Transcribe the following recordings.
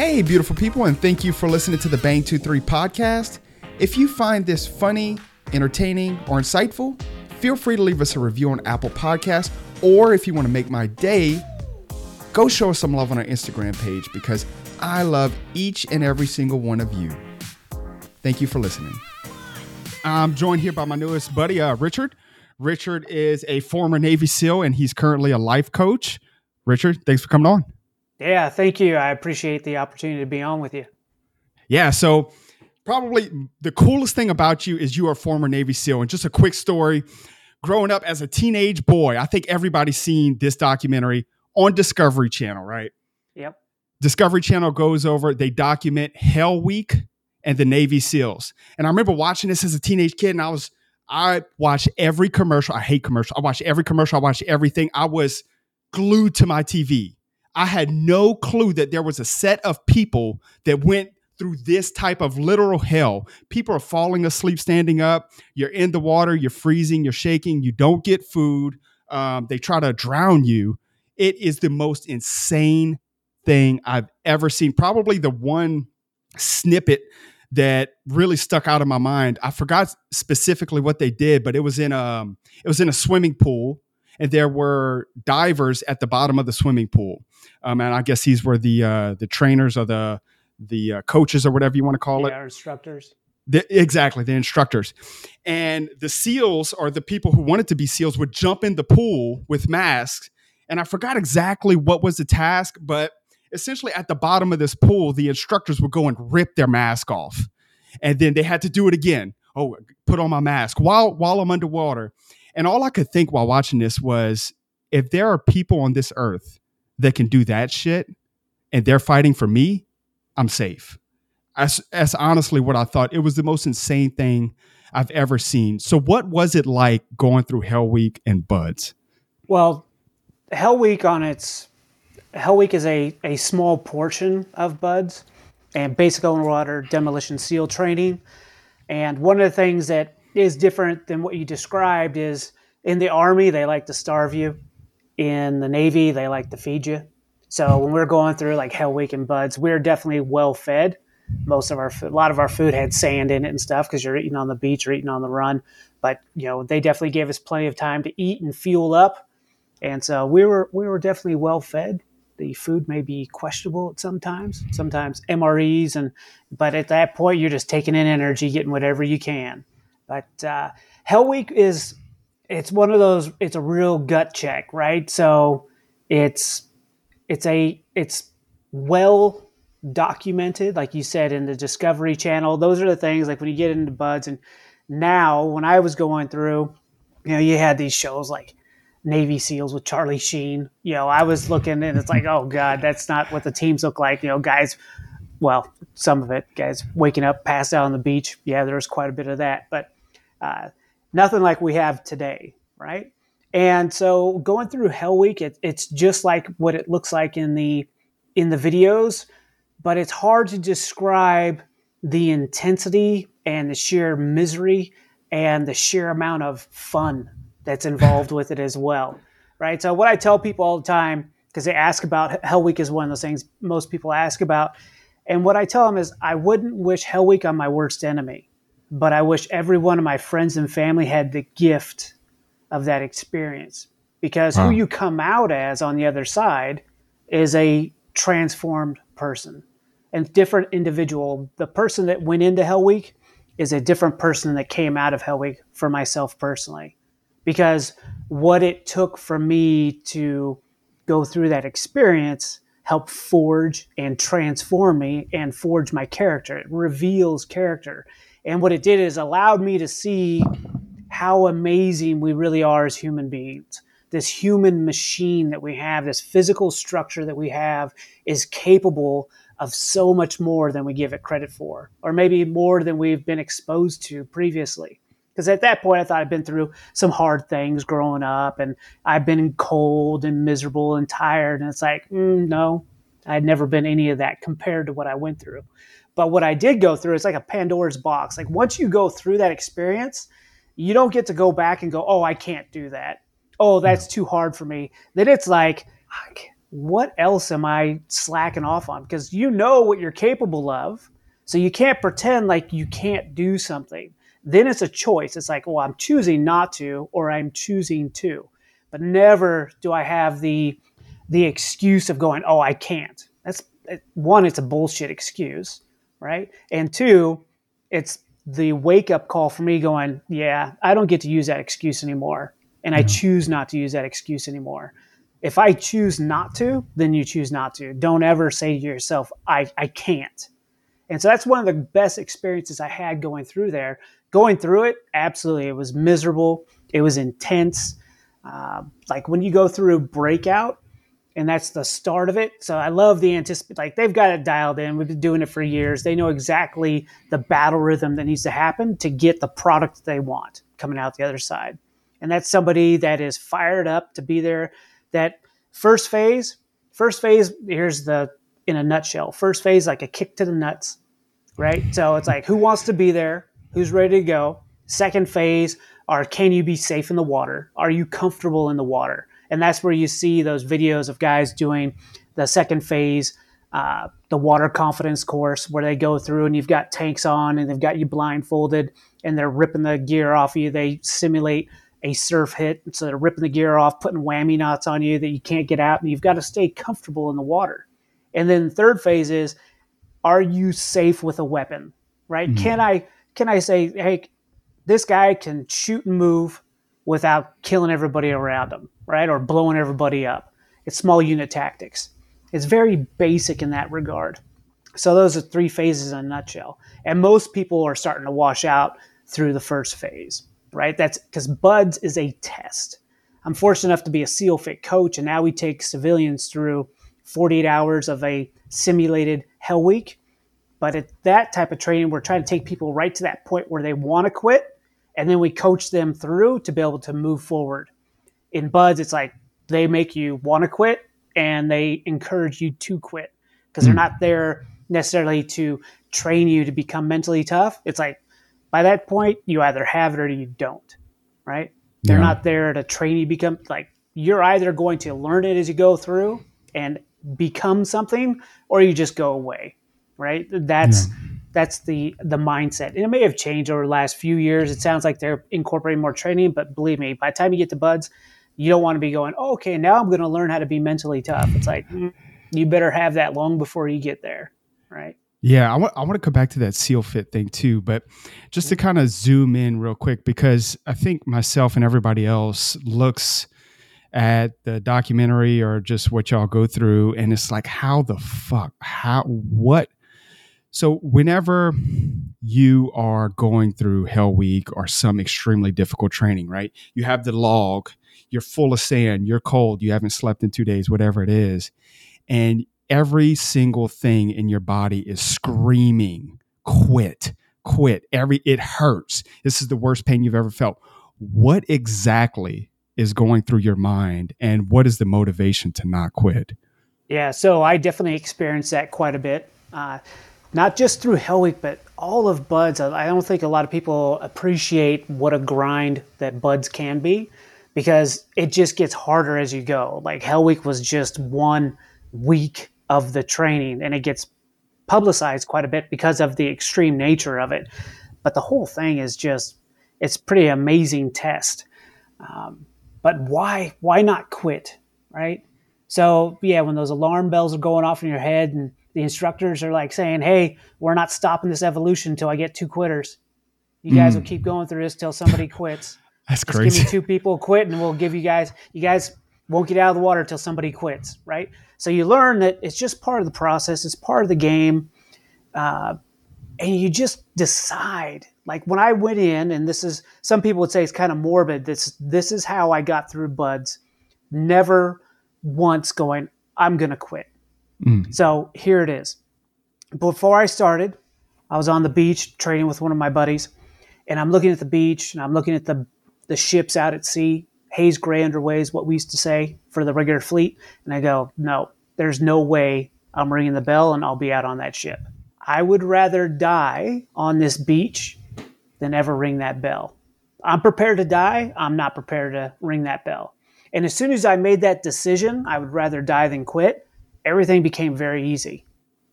Hey, beautiful people, and thank you for listening to the Bang 23 podcast. If you find this funny, entertaining, or insightful, feel free to leave us a review on Apple Podcasts, or if you want to make my day, go show us some love on our Instagram page because I love each and every single one of you. Thank you for listening. I'm joined here by my newest buddy, uh, Richard. Richard is a former Navy SEAL and he's currently a life coach. Richard, thanks for coming on. Yeah, thank you. I appreciate the opportunity to be on with you. Yeah, so probably the coolest thing about you is you are a former Navy SEAL. And just a quick story growing up as a teenage boy, I think everybody's seen this documentary on Discovery Channel, right? Yep. Discovery Channel goes over, they document Hell Week and the Navy SEALs. And I remember watching this as a teenage kid, and I was, I watched every commercial. I hate commercial. I watched every commercial. I watched everything. I was glued to my TV. I had no clue that there was a set of people that went through this type of literal hell. People are falling asleep standing up. You're in the water, you're freezing, you're shaking, you don't get food. Um, they try to drown you. It is the most insane thing I've ever seen. Probably the one snippet that really stuck out of my mind. I forgot specifically what they did, but it was in a um, it was in a swimming pool, and there were divers at the bottom of the swimming pool. Um, and I guess these were the uh, the trainers or the the uh, coaches or whatever you want to call yeah, it. instructors. The, exactly, the instructors. And the SEALs or the people who wanted to be SEALs would jump in the pool with masks. And I forgot exactly what was the task, but essentially at the bottom of this pool, the instructors would go and rip their mask off. And then they had to do it again. Oh, put on my mask while while I'm underwater. And all I could think while watching this was if there are people on this earth that can do that shit and they're fighting for me, I'm safe. That's, that's honestly what I thought. It was the most insane thing I've ever seen. So, what was it like going through Hell Week and BUD/S? Well, Hell Week on its Hell Week is a, a small portion of BUD/S and basic underwater demolition SEAL training. And one of the things that is different than what you described is in the Army, they like to starve you. In the Navy, they like to feed you. So when we're going through like Hell Week and BUD/S, we're definitely well fed. Most of our food, a lot of our food had sand in it and stuff because you're eating on the beach or eating on the run. But you know, they definitely gave us plenty of time to eat and fuel up, and so we were we were definitely well fed the food may be questionable at sometimes sometimes MREs and but at that point you're just taking in energy getting whatever you can but uh, hell week is it's one of those it's a real gut check right so it's it's a it's well documented like you said in the discovery channel those are the things like when you get into BUD/S and now when i was going through you know you had these shows like Navy SEALs with Charlie Sheen. You know, I was looking and it's like, oh God, that's not what the teams look like. You know, guys, well, some of it, guys waking up, passed out on the beach. Yeah, there's quite a bit of that, but uh, nothing like we have today, right? And so going through Hell Week, it, it's just like what it looks like in the in the videos, but it's hard to describe the intensity and the sheer misery and the sheer amount of fun that's involved with it as well, right? So what I tell people all the time because they ask about Hell Week is one of those things most people ask about, and what I tell them is I wouldn't wish Hell Week on my worst enemy, but I wish every one of my friends and family had the gift of that experience because huh. who you come out as on the other side is a transformed person and different individual. The person that went into Hell Week is a different person that came out of Hell Week for myself personally because what it took for me to go through that experience helped forge and transform me and forge my character. It reveals character. And what it did is allowed me to see how amazing we really are as human beings. This human machine that we have, this physical structure that we have, is capable of so much more than we give it credit for, or maybe more than we've been exposed to previously. Because at that point, I thought I'd been through some hard things growing up, and I've been cold and miserable and tired. And it's like, mm, no, I'd never been any of that compared to what I went through. But what I did go through is like a Pandora's box. Like once you go through that experience, you don't get to go back and go, oh, I can't do that. Oh, hmm. that's too hard for me. Then it's like, what else am I slacking off on? Because you know what you're capable of. So you can't pretend like you can't do something. Then it's a choice. It's like, well, I'm choosing not to, or I'm choosing to. But never do I have the the excuse of going, oh, I can't. That's one, it's a bullshit excuse, right? And two, it's the wake up call for me going, yeah, I don't get to use that excuse anymore. And I choose not to use that excuse anymore. If I choose not to, then you choose not to. Don't ever say to yourself, I, I can't. And so that's one of the best experiences I had going through there. Going through it, absolutely, it was miserable. It was intense. Uh, like when you go through breakout, and that's the start of it. So I love the anticipate. Like they've got it dialed in. We've been doing it for years. They know exactly the battle rhythm that needs to happen to get the product they want coming out the other side. And that's somebody that is fired up to be there. That first phase, first phase. Here's the in a nutshell. First phase, like a kick to the nuts, right? So it's like who wants to be there, who's ready to go. Second phase are can you be safe in the water? Are you comfortable in the water? And that's where you see those videos of guys doing the second phase uh, the water confidence course where they go through and you've got tanks on and they've got you blindfolded and they're ripping the gear off you. They simulate a surf hit. So they're ripping the gear off putting whammy knots on you that you can't get out and you've got to stay comfortable in the water. And then third phase is are you safe with a weapon right? Mm-hmm. can i can i say hey this guy can shoot and move without killing everybody around him, right? Or blowing everybody up. It's small unit tactics. It's very basic in that regard. So those are three phases in a nutshell. And most people are starting to wash out through the first phase, right? That's because BUD/S is a test. I'm fortunate enough to be a SEALFIT coach, and now we take civilians through 48 hours of a simulated Hell Week. But at that type of training, we're trying to take people right to that point where they want to quit and then we coach them through to be able to move forward. In BUD/S, it's like they make you want to quit and they encourage you to quit because they're hmm. not there necessarily to train you to become mentally tough. It's like by that point, you either have it or you don't, right? They're yeah. not there to train you become like you're either going to learn it as you go through and become something or you just go away, right? That's yeah that's the the mindset. And it may have changed over the last few years. It sounds like they're incorporating more training, but believe me, by the time you get to BUD/S, you don't want to be going, oh, okay, now I'm going to learn how to be mentally tough. It's like mm, you better have that long before you get there, right? Yeah, I want I want to come back to that SEALFIT thing too, but just to kind of zoom in real quick because I think myself and everybody else looks at the documentary or just what y'all go through and it's like how the fuck how what so, whenever you are going through Hell Week or some extremely difficult training, right? You have the log, you're full of sand, you're cold, you haven't slept in two days, whatever it is. And every single thing in your body is screaming, quit, quit. Every, it hurts. This is the worst pain you've ever felt. What exactly is going through your mind and what is the motivation to not quit? Yeah, so I definitely experienced that quite a bit. Uh, not just through Hell Week, but all of BUD/S. I don't think a lot of people appreciate what a grind that BUD/S can be because it just gets harder as you go. Like Hell Week was just one week of the training and it gets publicized quite a bit because of the extreme nature of it. But the whole thing is just, it's pretty amazing test. Um, but why, why not quit? Right. So yeah, when those alarm bells are going off in your head and the instructors are like saying, "Hey, we're not stopping this evolution until I get two quitters. You guys mm. will keep going through this till somebody quits. That's Just crazy. Give me two people quit, and we'll give you guys. You guys won't get out of the water until somebody quits, right? So you learn that it's just part of the process. It's part of the game, uh, and you just decide. Like when I went in, and this is some people would say it's kind of morbid. This this is how I got through BUD/S. Never once going, I'm gonna quit. Mm. So here it is. Before I started, I was on the beach training with one of my buddies, and I'm looking at the beach and I'm looking at the the ships out at sea. Haze gray underway is what we used to say for the regular fleet. And I go, no, there's no way I'm ringing the bell and I'll be out on that ship. I would rather die on this beach than ever ring that bell. I'm prepared to die. I'm not prepared to ring that bell. And as soon as I made that decision, I would rather die than quit, everything became very easy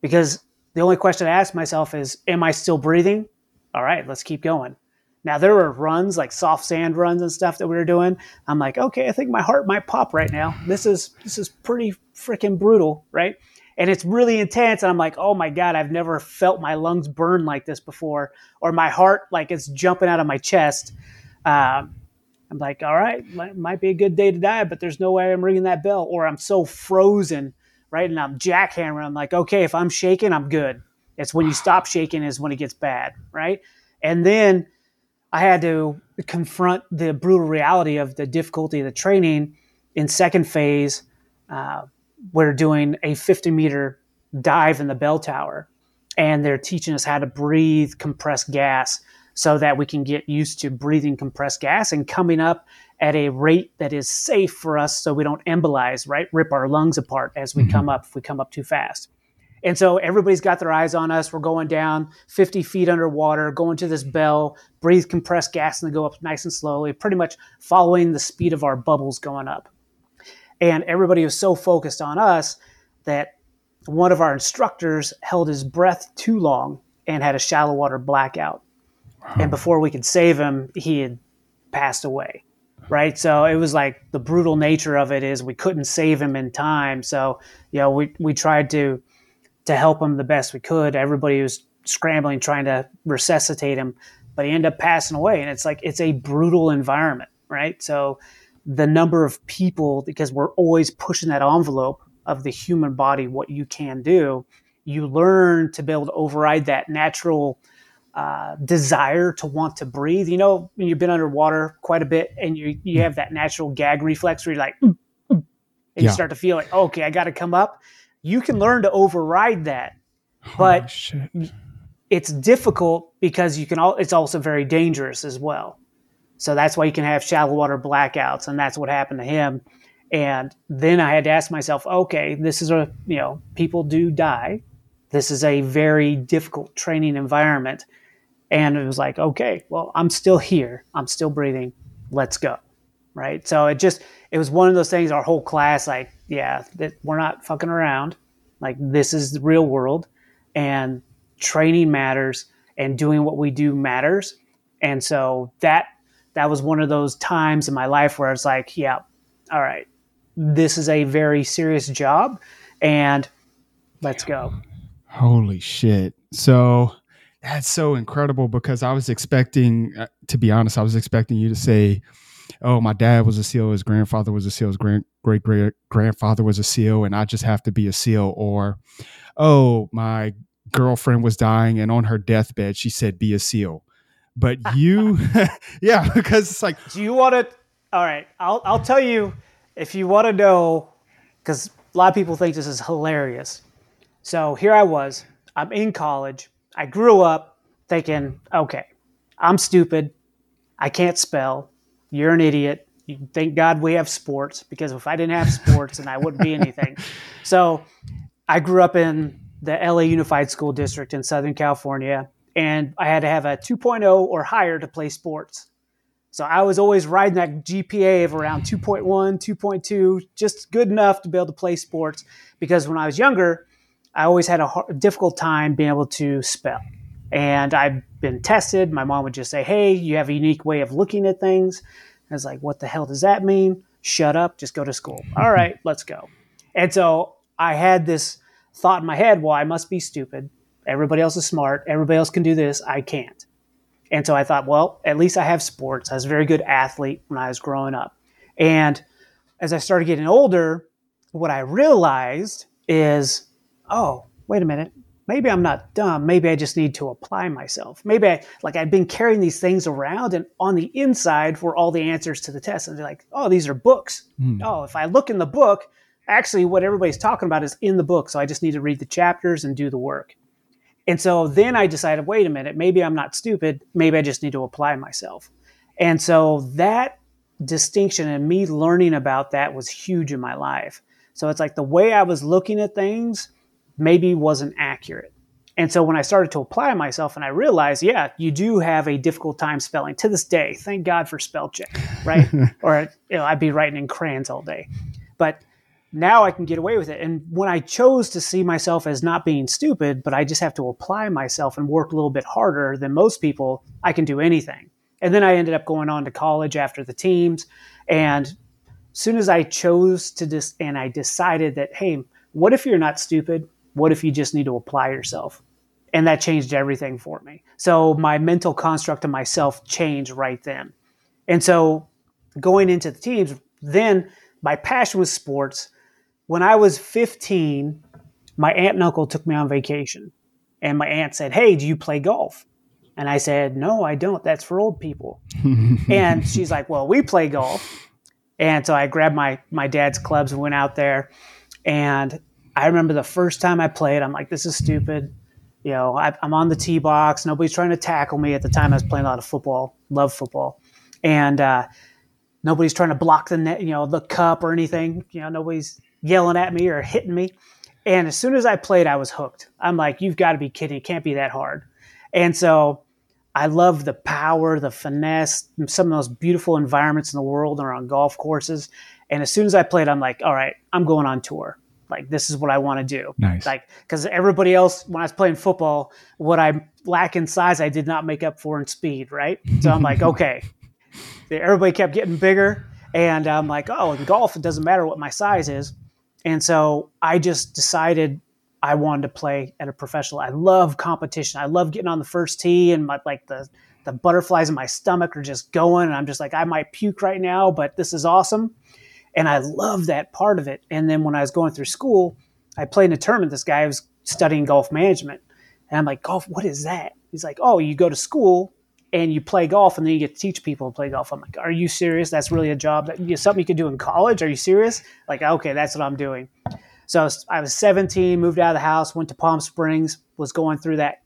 because the only question I asked myself is, Am I still breathing? All right, let's keep going. Now there were runs like soft sand runs and stuff that we were doing. I'm like, okay, I think my heart might pop right now. This is this is pretty freaking brutal, right? And it's really intense. And I'm like, oh my god, I've never felt my lungs burn like this before, or my heart like it's jumping out of my chest. Um, I'm like, all right, might, be a good day to die, but there's no way I'm ringing that bell, or I'm so frozen, right? And I'm jackhammering. I'm like, okay, if I'm shaking, I'm good. It's when you stop shaking is when it gets bad, right? And then I had to confront the brutal reality of the difficulty of the training in second phase. Uh, we're doing a 50 meter dive in the bell tower, and they're teaching us how to breathe compressed gas so that we can get used to breathing compressed gas and coming up at a rate that is safe for us so we don't embolize, right? Rip our lungs apart as we mm-hmm. come up if we come up too fast. And so everybody's got their eyes on us. We're going down 50 feet underwater, going to this bell, breathe compressed gas, and then go up nice and slowly, pretty much following the speed of our bubbles going up. And everybody was so focused on us that one of our instructors held his breath too long and had a shallow water blackout. And before we could save him, he had passed away. Right. So it was like the brutal nature of it is we couldn't save him in time. So, you know, we, we tried to to help him the best we could. Everybody was scrambling trying to resuscitate him, but he ended up passing away. And it's like it's a brutal environment, right? So the number of people, because we're always pushing that envelope of the human body, what you can do, you learn to be able to override that natural uh, desire to want to breathe. You know, when you've been underwater quite a bit and you you have that natural gag reflex where you're like, mm, mm, and yeah. you start to feel like, okay, I got to come up you can learn to override that. But it's difficult because you can all it's also very dangerous as well. So that's why you can have shallow water blackouts and that's what happened to him. And then I had to ask myself, okay, this is a, you know, people do die. This is a very difficult training environment. And it was like, okay, well, I'm still here. I'm still breathing. Let's go. Right. So it just, it was one of those things, our whole class, like, yeah, that we're not fucking around. Like this is the real world, and training matters, and doing what we do matters. And so that that was one of those times in my life where it's like, yeah, all right, this is a very serious job, and let's go. Holy shit! So that's so incredible because I was expecting, uh, to be honest, I was expecting you to say oh, my dad was a SEAL, his grandfather was a SEAL, his grand, great great grandfather was a SEAL, and I just have to be a SEAL. Or, oh, my girlfriend was dying, and on her deathbed, she said, be a SEAL. But you, yeah, because it's like, do you want to? All right, I'll I'll tell you if you want to know, because a lot of people think this is hilarious. So here I was, I'm in college. I grew up thinking, okay, I'm stupid. I can't spell you're an idiot. You, thank God we have sports because if I didn't have sports, then I wouldn't be anything. So I grew up in the LA Unified School District in Southern California, and I had to have a 2.0 or higher to play sports. So I was always riding that GPA of around 2.1, 2.2, just good enough to be able to play sports. Because when I was younger, I always had a hard, difficult time being able to spell. And I've been tested. My mom would just say, Hey, you have a unique way of looking at things. I was like, What the hell does that mean? Shut up, just go to school. All right, let's go. And so I had this thought in my head, Well, I must be stupid. Everybody else is smart. Everybody else can do this. I can't. And so I thought, well, at least I have sports. I was a very good athlete when I was growing up. And as I started getting older, what I realized is, oh, wait a minute maybe I'm not dumb. Maybe I just need to apply myself. Maybe I, like I've been carrying these things around and on the inside were all the answers to the test. And they're like, oh, these are books. Mm. Oh, if I look in the book, actually what everybody's talking about is in the book. So I just need to read the chapters and do the work. And so then I decided, wait a minute, maybe I'm not stupid. Maybe I just need to apply myself. And so that distinction and me learning about that was huge in my life. So it's like the way I was looking at things maybe wasn't accurate. And so when I started to apply myself and I realized, yeah, you do have a difficult time spelling to this day. Thank God for spell check, right? or you know, I'd be writing in crayons all day. But now I can get away with it. And when I chose to see myself as not being stupid, but I just have to apply myself and work a little bit harder than most people, I can do anything. And then I ended up going on to college after the teams. And as soon as I chose to just, and I decided that, hey, what if you're not stupid? What if you just need to apply yourself? And that changed everything for me. So my mental construct of myself changed right then. And so going into the teams, then my passion was sports. When I was 15, my aunt and uncle took me on vacation. And my aunt said, Hey, do you play golf? And I said, No, I don't. That's for old people. and she's like, Well, we play golf. And so I grabbed my, my dad's clubs and went out there. And I remember the first time I played, I'm like, This is stupid. You know, I, am on the tee box. Nobody's trying to tackle me. At the time, I was playing a lot of football, love football. And uh, nobody's trying to block the net, you know, the cup or anything. You know, nobody's yelling at me or hitting me. And as soon as I played, I was hooked. I'm like, you've got to be kidding. It can't be that hard. And so I love the power, the finesse, some of those beautiful environments in the world are on golf courses. And as soon as I played, I'm like, all right, I'm going on tour. Like, this is what I want to do. Nice. Like, because everybody else, when I was playing football, what I lack in size, I did not make up for in speed, right? So I'm like, okay. Everybody kept getting bigger. And I'm like, oh, in golf, it doesn't matter what my size is. And so I just decided I wanted to play at a professional. I love competition. I love getting on the first tee and my like the the butterflies in my stomach are just going and I'm just like I might puke right now, but this is awesome. And I love that part of it. And then when I was going through school, I played in a tournament. This guy was studying golf management. And I'm like, golf, what is that? He's like, oh, you go to school and you play golf and then you get to teach people to play golf. I'm like, are you serious? That's really a job that you something you could do in college? Are you serious? Like, okay, that's what I'm doing. So I was, I was 17, moved out of the house, went to Palm Springs, was going through that.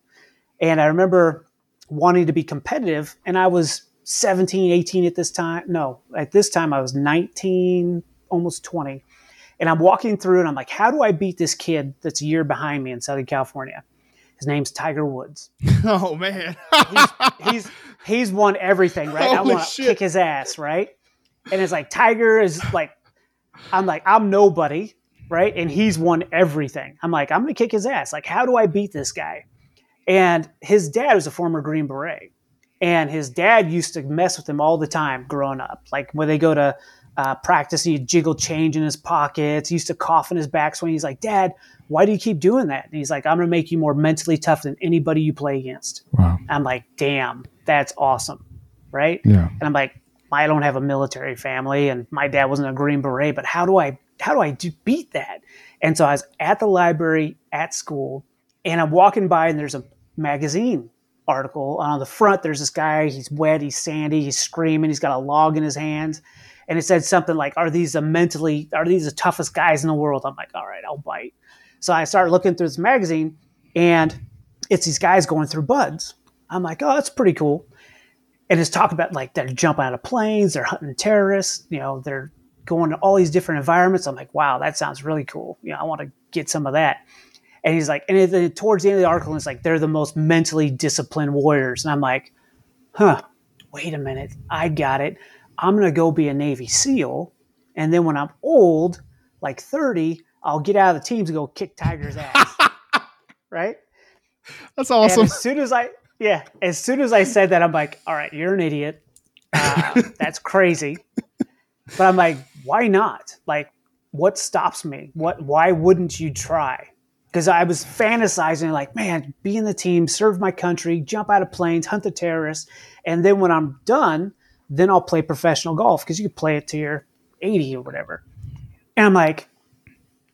And I remember wanting to be competitive and I was 17, 18 at this time. No, at this time I was 19, almost 20. And I'm walking through and I'm like, how do I beat this kid that's a year behind me in Southern California? His name's Tiger Woods. Oh man, he's, he's he's won everything, right? I want to kick his ass, right? And it's like Tiger is like, I'm like I'm nobody, right? And he's won everything. I'm like I'm gonna kick his ass. Like how do I beat this guy? And his dad was a former Green Beret, and his dad used to mess with him all the time growing up. Like when they go to uh, practice, he'd jiggle change in his pockets. He used to cough in his backswing. He's like, Dad, why do you keep doing that? And he's like, I'm going to make you more mentally tough than anybody you play against. Wow. I'm like, damn, that's awesome. Right. Yeah. And I'm like, I don't have a military family and my dad wasn't a Green Beret, but how do I, how do I do beat that? And so I was at the library at school and I'm walking by and there's a magazine article. On the front, there's this guy, he's wet, he's sandy, he's screaming, he's got a log in his hands. And it said something like, Are these the mentally, are these the toughest guys in the world? I'm like, All right, I'll bite. So I started looking through this magazine, and it's these guys going through BUD/S. I'm like, oh, that's pretty cool. And it's talking about like they're jumping out of planes, they're hunting terrorists, you know, they're going to all these different environments. I'm like, wow, that sounds really cool. You know, I want to get some of that. And he's like, and then towards the end of the article, it's like they're the most mentally disciplined warriors. And I'm like, huh, wait a minute, I got it. I'm gonna go be a Navy SEAL, and then when I'm old, like 30, I'll get out of the teams and go kick Tiger's ass. right? That's awesome. And as soon as I, yeah, as soon as I said that, I'm like, all right, you're an idiot. Uh, that's crazy. But I'm like, why not? Like, what stops me? What? Why wouldn't you try? Because I was fantasizing, like, man, be in the team, serve my country, jump out of planes, hunt the terrorists, and then when I'm done, then I'll play professional golf because you can play it to your 80 or whatever. And I'm like,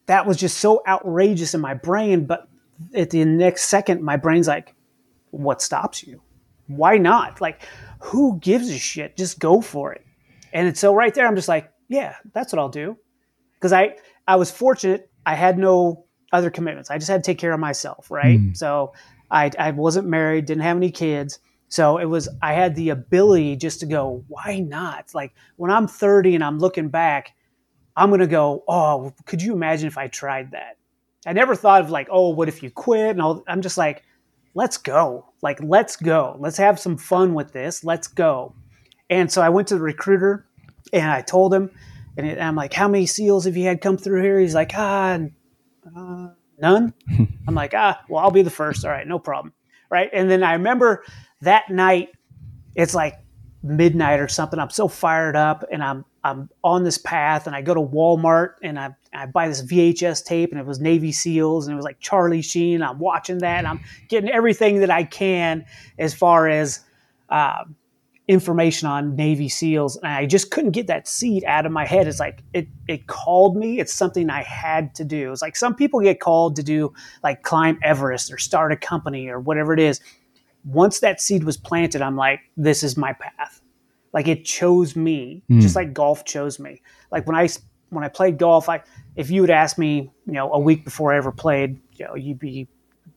that was just so outrageous in my brain. But at the next second, my brain's like, what stops you? Why not? Like, who gives a shit? Just go for it. And so right there, I'm just like, yeah, that's what I'll do. Because I, I was fortunate. I had no other commitments. I just had to take care of myself, right? Mm. So I, I wasn't married, didn't have any kids. So it was, I had the ability just to go, why not? Like when I'm 30 and I'm looking back, I'm going to go, oh, could you imagine if I tried that? I never thought of like, oh, what if you quit? And all, I'm just like, let's go. Like, let's go. Let's have some fun with this. Let's go. And so I went to the recruiter and I told him, and I'm like, how many SEALs have you had come through here? He's like, ah, uh, none. I'm like, ah, well, I'll be the first. All right, no problem. Right. And then I remember that night, it's like midnight or something. I'm so fired up and I'm I'm on this path and I go to Walmart and I, I buy this VHS tape and it was Navy SEALs and it was like Charlie Sheen. I'm watching that and I'm getting everything that I can as far as uh, information on Navy SEALs. And I just couldn't get that seed out of my head. It's like it it called me. It's something I had to do. It's like some people get called to do like climb Everest or start a company or whatever it is. Once that seed was planted, I'm like, this is my path like it chose me, mm. just like golf chose me. Like when I when I played golf, I if you would ask me, you know, a week before I ever played, you know, you'd be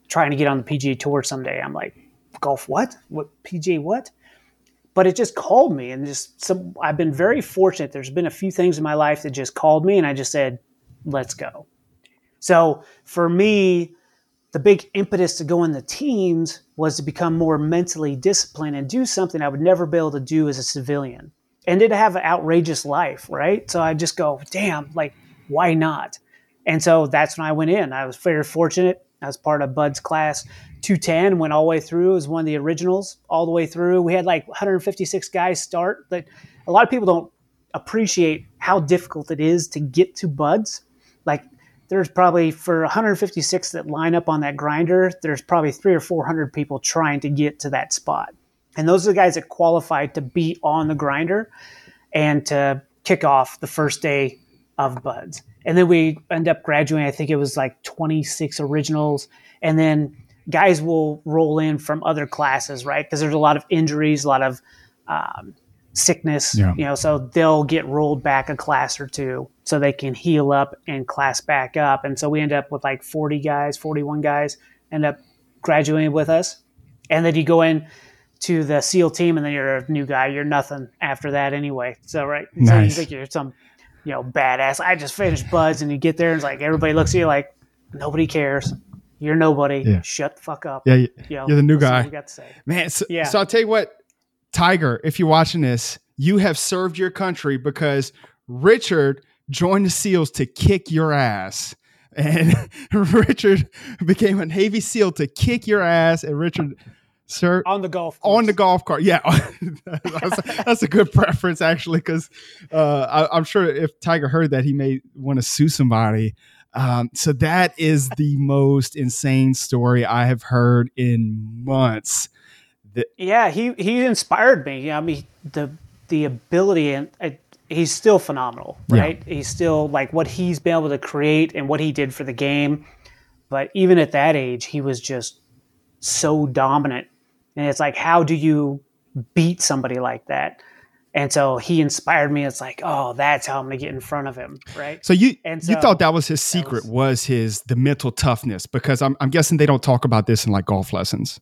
trying to get on the PGA Tour someday. I'm like, golf what? What PGA what? But it just called me, and just some. I've been very fortunate. There's been a few things in my life that just called me, and I just said, "Let's go." So for me, the big impetus to go in the teams was to become more mentally disciplined and do something I would never be able to do as a civilian and to have an outrageous life, right? So I just go, damn, like, why not? And so that's when I went in. I was very fortunate. I was part of BUD/S class 210, went all the way through, It was one of the originals all the way through. We had like 156 guys start, but a lot of people don't appreciate how difficult it is to get to BUD/S. Like there's probably for 156 that line up on that grinder, there's probably three or 400 people trying to get to that spot. And those are the guys that qualified to be on the grinder and to kick off the first day of BUD/S. And then we end up graduating, I think it was like 26 originals. And then guys will roll in from other classes, right? Because there's a lot of injuries, a lot of um, sickness, yeah. you know, so they'll get rolled back a class or two so they can heal up and class back up. And so we end up with like 40 guys, 41 guys end up graduating with us. And then you go in to the SEAL team and then you're a new guy. You're nothing after that anyway. So, right. Nice. So you think you're some, you know, badass. I just finished BUD/S and you get there and it's like everybody looks at you like nobody cares. You're nobody. Yeah. Shut the fuck up. Yeah, you, are the new guy. got to say. Man, so, yeah. so I'll tell you what, Tiger, if you're watching this, you have served your country because Richard joined the SEALs to kick your ass. And Richard became a Navy SEAL to kick your ass. And Richard, sir, on the golf course. on the golf cart, yeah, that's, that's, a good preference actually, because uh, I, am sure if Tiger heard that, he may want to sue somebody. Um, so that is the most insane story I have heard in months the, yeah, he he inspired me. I mean, the the ability and uh, he's still phenomenal, right? Yeah. He's still like what he's been able to create and what he did for the game. But even at that age, he was just so dominant. And it's like, how do you beat somebody like that? And so he inspired me. It's like, oh, that's how I'm gonna get in front of him, right? So you and so, you thought that was his secret was, was, his the mental toughness because I'm I'm guessing they don't talk about this in like golf lessons.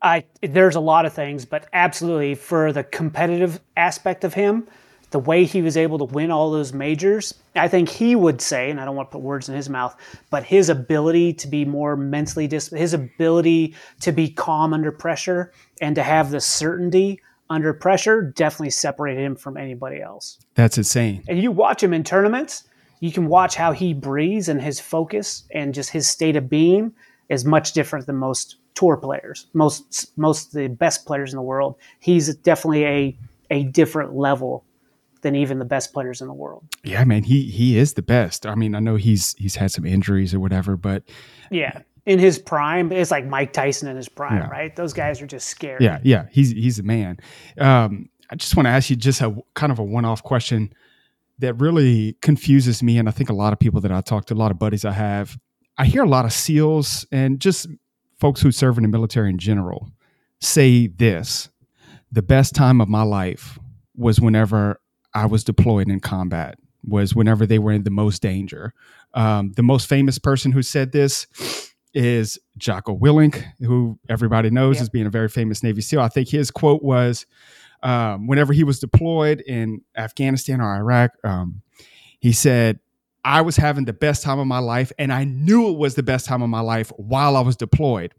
I there's a lot of things, but absolutely for the competitive aspect of him, the way he was able to win all those majors, I think he would say, and I don't want to put words in his mouth, but his ability to be more mentally dis- his ability to be calm under pressure and to have the certainty under pressure definitely separated him from anybody else. That's insane. And you watch him in tournaments, you can watch how he breathes and his focus and just his state of being is much different than most tour players, most most the best players in the world. He's definitely a a different level than even the best players in the world. Yeah, man, he he is the best. I mean, I know he's he's had some injuries or whatever, but yeah, in his prime, it's like Mike Tyson in his prime, yeah. right? Those guys are just scary. Yeah, yeah, he's he's a man. Um, I just want to ask you just a kind of a one-off question that really confuses me, and I think a lot of people that I talk to, a lot of buddies I have, I hear a lot of SEALs and just folks who serve in the military in general say this the best time of my life was whenever I was deployed in combat, was whenever they were in the most danger. Um, the most famous person who said this is Jocko Willink, who everybody knows yep. as being a very famous Navy SEAL. I think his quote was um, whenever he was deployed in Afghanistan or Iraq, um, he said, I was having the best time of my life, and I knew it was the best time of my life while I was deployed.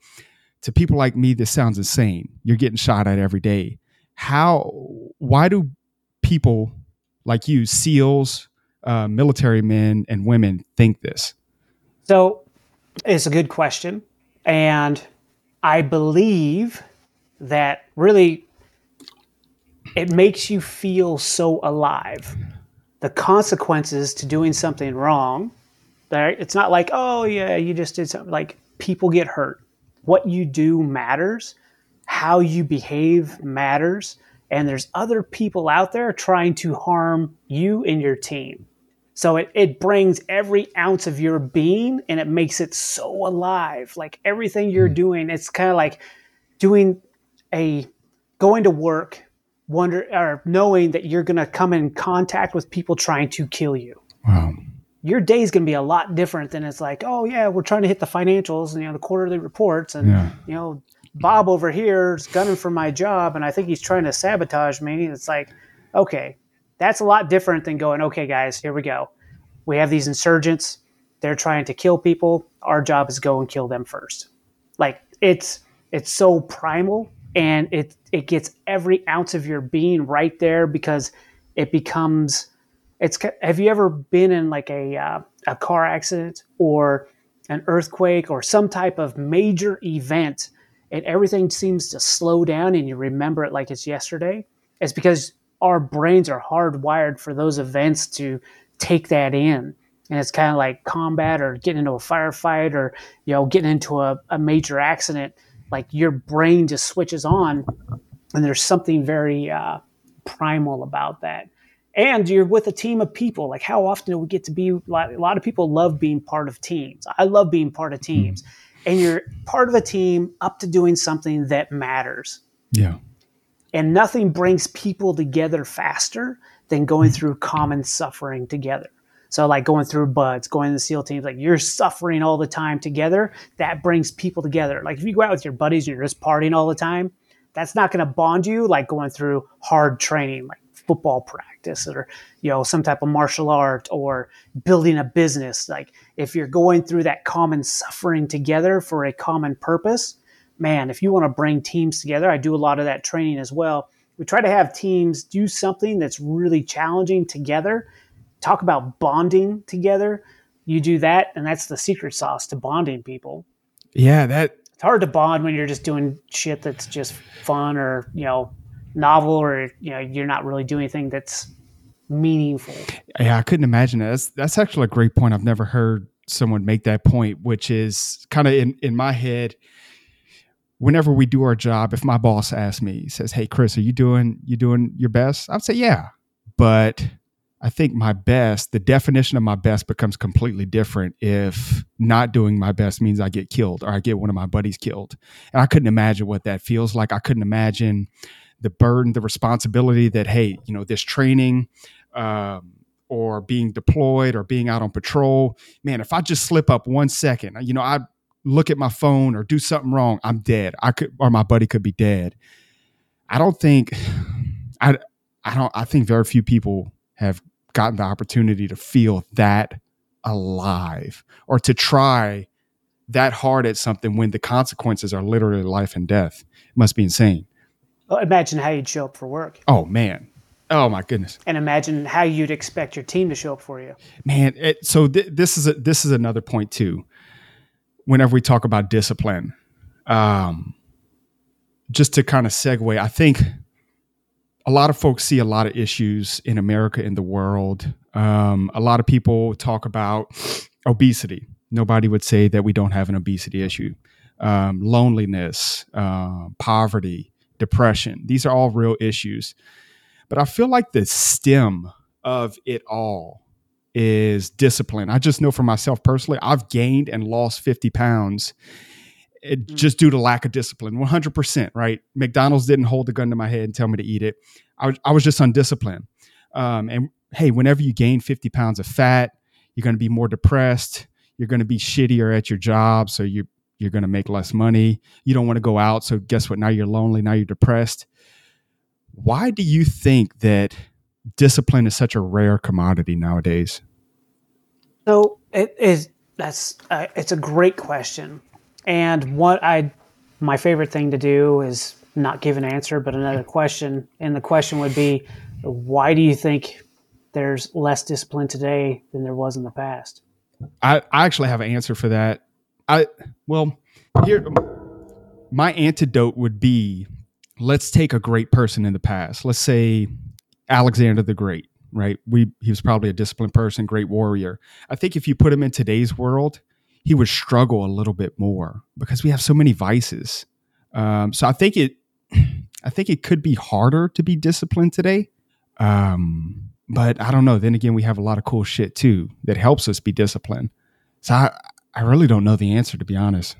To people like me, this sounds insane. You're getting shot at every day. How, why do people like you, SEALs, uh, military men and women, think this? So it's a good question. And I believe that really it makes you feel so alive the consequences to doing something wrong. It's not like, oh yeah, you just did something. Like people get hurt. What you do matters. How you behave matters. And there's other people out there trying to harm you and your team. So it, it brings every ounce of your being and it makes it so alive. Like everything you're hmm. doing, it's kind of like doing a going to work wonder or knowing that you're going to come in contact with people trying to kill you. Wow. Your day is going to be a lot different than it's like, oh yeah, we're trying to hit the financials and you know the quarterly reports and yeah. you know Bob over here is gunning for my job and I think he's trying to sabotage me. It's like, okay, that's a lot different than going, okay, guys, here we go. We have these insurgents. They're trying to kill people. Our job is go and kill them first. Like it's it's so primal and it it gets every ounce of your being right there because it becomes it's have you ever been in like a uh, a car accident or an earthquake or some type of major event and everything seems to slow down and you remember it like it's yesterday it's because our brains are hardwired for those events to take that in. And it's kind of like combat or getting into a firefight or you know getting into a, a major accident. Like your brain just switches on and there's something very uh, primal about that. And you're with a team of people. Like how often do we get to be a lot of people love being part of teams. I love being part of mm-hmm. teams. And you're part of a team up to doing something that matters. Yeah and nothing brings people together faster than going mm-hmm. through common suffering together so like going through BUD/S, going to the SEAL teams, like you're suffering all the time together. That brings people together. Like if you go out with your buddies and you're just partying all the time, that's not going to bond you like going through hard training, like football practice or you know some type of martial art or building a business. Like if you're going through that common suffering together for a common purpose, man, if you want to bring teams together, I do a lot of that training as well. We try to have teams do something that's really challenging together talk about bonding together. You do that, and that's the secret sauce to bonding people. Yeah, that it's hard to bond when you're just doing shit that's just fun or you know novel or you know you're not really doing anything that's meaningful. Yeah, I couldn't imagine that. That's that's actually a great point. I've never heard someone make that point, which is kind of in in my head. Whenever we do our job, if my boss asks me, says, "Hey, Chris, are you doing you doing your best?" I'd say, "Yeah," but I think my best, the definition of my best becomes completely different if not doing my best means I get killed or I get one of my buddies killed. And I couldn't imagine what that feels like. I couldn't imagine the burden, the responsibility that, hey, you know, this training um, or being deployed or being out on patrol, man, if I just slip up one second, you know, I look at my phone or do something wrong, I'm dead. I could, or my buddy could be dead. I don't think, I, I don't, I think very few people have gotten the opportunity to feel that alive or to try that hard at something when the consequences are literally life and death. It must be insane. Well, imagine how you'd show up for work. Oh man. Oh my goodness. And imagine how you'd expect your team to show up for you. Man, it, so th- this is a, this is another point too. Whenever we talk about discipline, um, just to kind of segue, I think a lot of folks see a lot of issues in America, in the world. Um, a lot of people talk about obesity. Nobody would say that we don't have an obesity issue. Um, loneliness, uh, poverty, depression. These are all real issues. But I feel like the stem of it all is discipline. I just know for myself personally, I've gained and lost 50 pounds it, mm. just due to lack of discipline 100% right? McDonald's didn't hold the gun to my head and tell me to eat it. I was, I was just undisciplined. Um, and hey whenever you gain 50 pounds of fat you're going to be more depressed you're going to be shittier at your job so you you're going to make less money. You don't want to go out so guess what? Now you're lonely now you're depressed. Why do you think that discipline is such a rare commodity nowadays So it is that's uh, it's a great question, and what I my favorite thing to do is not give an answer, but another question, and the question would be, why do you think there's less discipline today than there was in the past? I, I actually have an answer for that. I well here my antidote would be let's take a great person in the past. Let's say Alexander the Great, right? We he was probably a disciplined person, great warrior. I think if you put him in today's world, he would struggle a little bit more because we have so many vices. Um, so I think it, I think it could be harder to be disciplined today. Um, but I don't know. Then again, we have a lot of cool shit too that helps us be disciplined. So I, I really don't know the answer to be honest.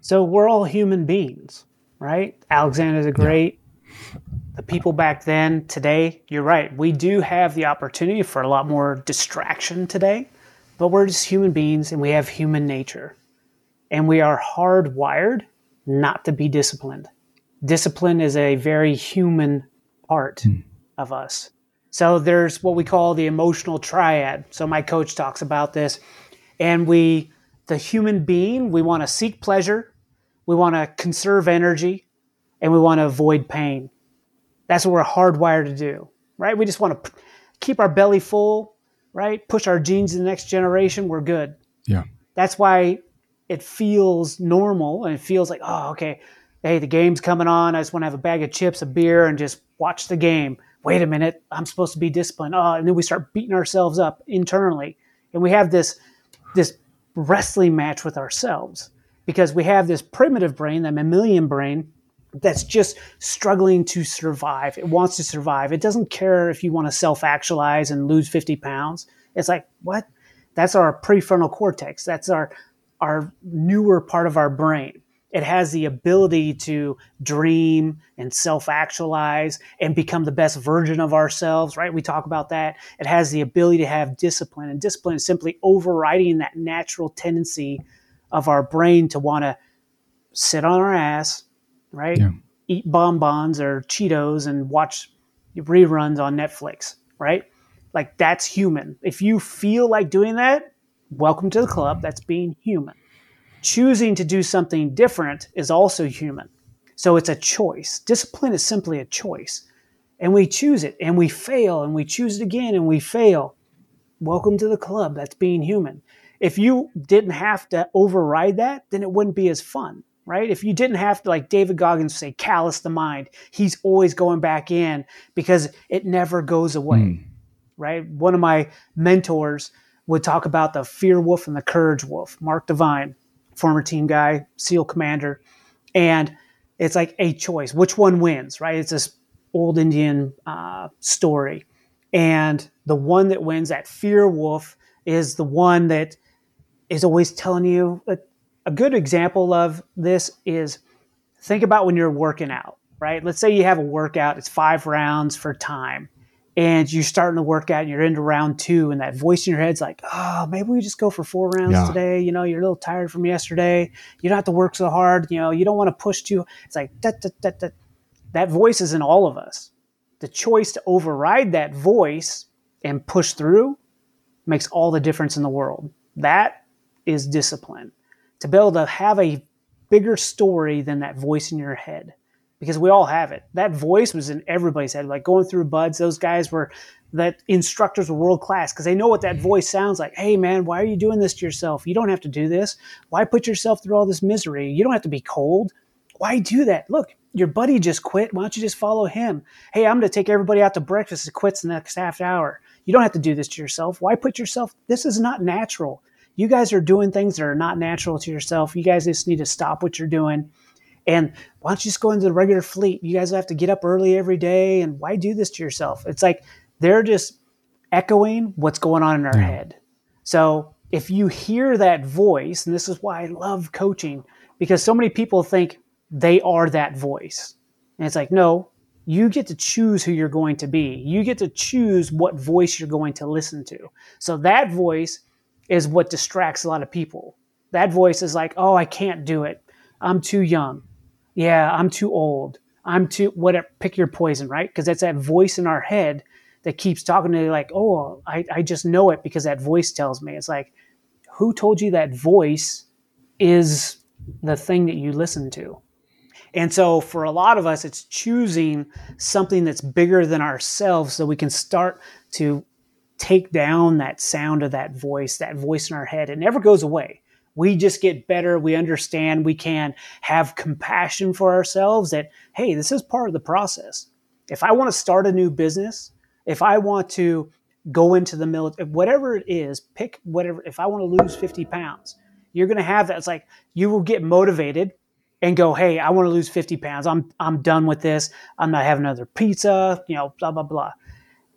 So we're all human beings, right? Alexander the Great, yeah. The people back then, today, you're right. We do have the opportunity for a lot more distraction today, but we're just human beings and we have human nature. And we are hardwired not to be disciplined. Discipline is a very human part mm. of us. So there's what we call the emotional triad. So my coach talks about this. And we, the human being, we want to seek pleasure, we want to conserve energy, and we want to avoid pain. That's what we're hardwired to do, right? We just want to keep our belly full, right? Push our genes to the next generation. We're good. Yeah. That's why it feels normal and it feels like, oh, okay, hey, the game's coming on. I just want to have a bag of chips, a beer, and just watch the game. Wait a minute, I'm supposed to be disciplined. Oh, and then we start beating ourselves up internally. And we have this this wrestling match with ourselves because we have this primitive brain, that mammalian brain, that's just struggling to survive. It wants to survive. It doesn't care if you want to self actualize and lose 50 pounds. It's like, what? That's our prefrontal cortex. That's our our newer part of our brain. It has the ability to dream and self actualize and become the best version of ourselves, right? We talk about that. It has the ability to have discipline, and discipline is simply overriding that natural tendency of our brain to want to sit on our ass, right? Yeah. Eat bonbons or Cheetos and watch reruns on Netflix, right? Like that's human. If you feel like doing that, welcome to the club. That's being human. Choosing to do something different is also human. So it's a choice. Discipline is simply a choice. And we choose it and we fail and we choose it again and we fail. Welcome to the club. That's being human. If you didn't have to override that, then it wouldn't be as fun, right? If you didn't have to, like David Goggins say, callous the mind, he's always going back in because it never goes away, mm. right? One of my mentors, would talk about the fear wolf and the courage wolf. Mark Divine, former team guy, SEAL commander, and it's like a choice. Which one wins? Right? It's this old Indian uh, story, and the one that wins, that fear wolf, is the one that is always telling you. A, good example of this is think about when you're working out. Right? Let's say you have a workout. It's five rounds for time and you're starting to work out and you're into round two and that voice in your head's like oh maybe we just go for four rounds yeah. today you know you're a little tired from yesterday you don't have to work so hard you know you don't want to push too it's like that, that, that, that. that voice is in all of us the choice to override that voice and push through makes all the difference in the world that is discipline to be able to have a bigger story than that voice in your head because we all have it. That voice was in everybody's head. Like going through BUD/S, those guys were that instructors were world class because they know what that mm-hmm. voice sounds like. Hey man, why are you doing this to yourself? You don't have to do this. Why put yourself through all this misery? You don't have to be cold. Why do that? Look, your buddy just quit. Why don't you just follow him? Hey, I'm going to take everybody out to breakfast. It quits the next half hour. You don't have to do this to yourself. Why put yourself? This is not natural. You guys are doing things that are not natural to yourself. You guys just need to stop what you're doing and why don't you just go into the regular fleet? You guys have to get up early every day. And why do this to yourself? It's like they're just echoing what's going on in our yeah. head. So if you hear that voice, and this is why I love coaching, because so many people think they are that voice. And it's like, no, you get to choose who you're going to be. You get to choose what voice you're going to listen to. So that voice is what distracts a lot of people. That voice is like, oh, I can't do it. I'm too young yeah, I'm too old. I'm too whatever. Pick your poison, right? Because that's that voice in our head that keeps talking to you like, oh, I, I just know it because that voice tells me. It's like, who told you that voice is the thing that you listen to? And so for a lot of us, it's choosing something that's bigger than ourselves so we can start to take down that sound of that voice, that voice in our head. It never goes away. We just get better. We understand we can have compassion for ourselves that, hey, this is part of the process. If I want to start a new business, if I want to go into the military, whatever it is, pick whatever. If I want to lose 50 pounds, you're going to have that. It's like you will get motivated and go, hey, I want to lose 50 pounds. I'm I'm done with this. I'm not having another pizza. You know, blah blah blah.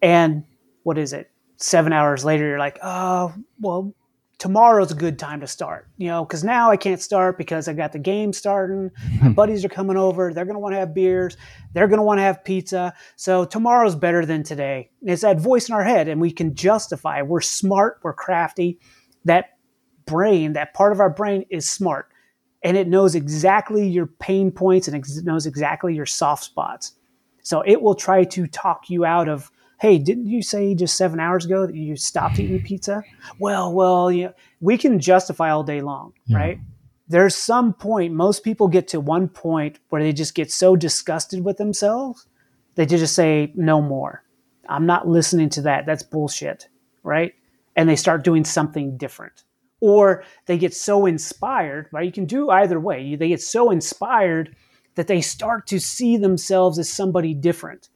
And what is it? Seven hours later, you're like, oh, well, tomorrow's a good time to start, you know, because now I can't start because I got the game starting. My buddies are coming over. They're going to want to have beers. They're going to want to have pizza. So tomorrow's better than today. It's that voice in our head, and we can justify. We're smart. We're crafty. That brain, that part of our brain is smart, and it knows exactly your pain points and it knows exactly your soft spots. So it will try to talk you out of hey, didn't you say just seven hours ago that you stopped eating mm-hmm. pizza? Well, well, you know, we can justify all day long, yeah. right? There's some point, most people get to one point where they just get so disgusted with themselves, they just say, no more. I'm not listening to that. That's bullshit, right? And they start doing something different. Or they get so inspired, right? You can do either way. They get so inspired that they start to see themselves as somebody different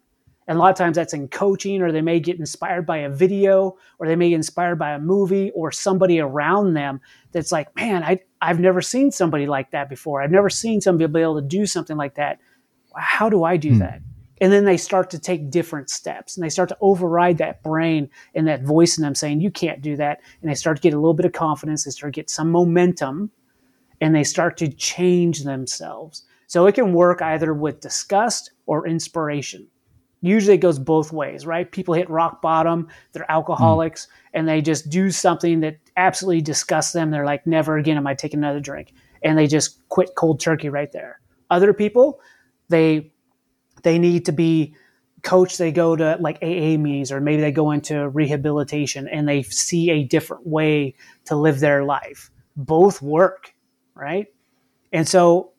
and a lot of times that's in coaching, or they may get inspired by a video, or they may get inspired by a movie or somebody around them that's like, man, I, I've never seen somebody like that before. I've never seen somebody be able to do something like that. How do I do hmm. that? And then they start to take different steps and they start to override that brain and that voice in them saying, you can't do that. And they start to get a little bit of confidence. They start to get some momentum and they start to change themselves. So it can work either with disgust or inspiration usually it goes both ways, right? People hit rock bottom, they're alcoholics, mm. and they just do something that absolutely disgusts them. They're like, never again am I taking another drink. And they just quit cold turkey right there. Other people, they they need to be coached. They go to like AA meetings or maybe they go into rehabilitation and they see a different way to live their life. Both work, right? And so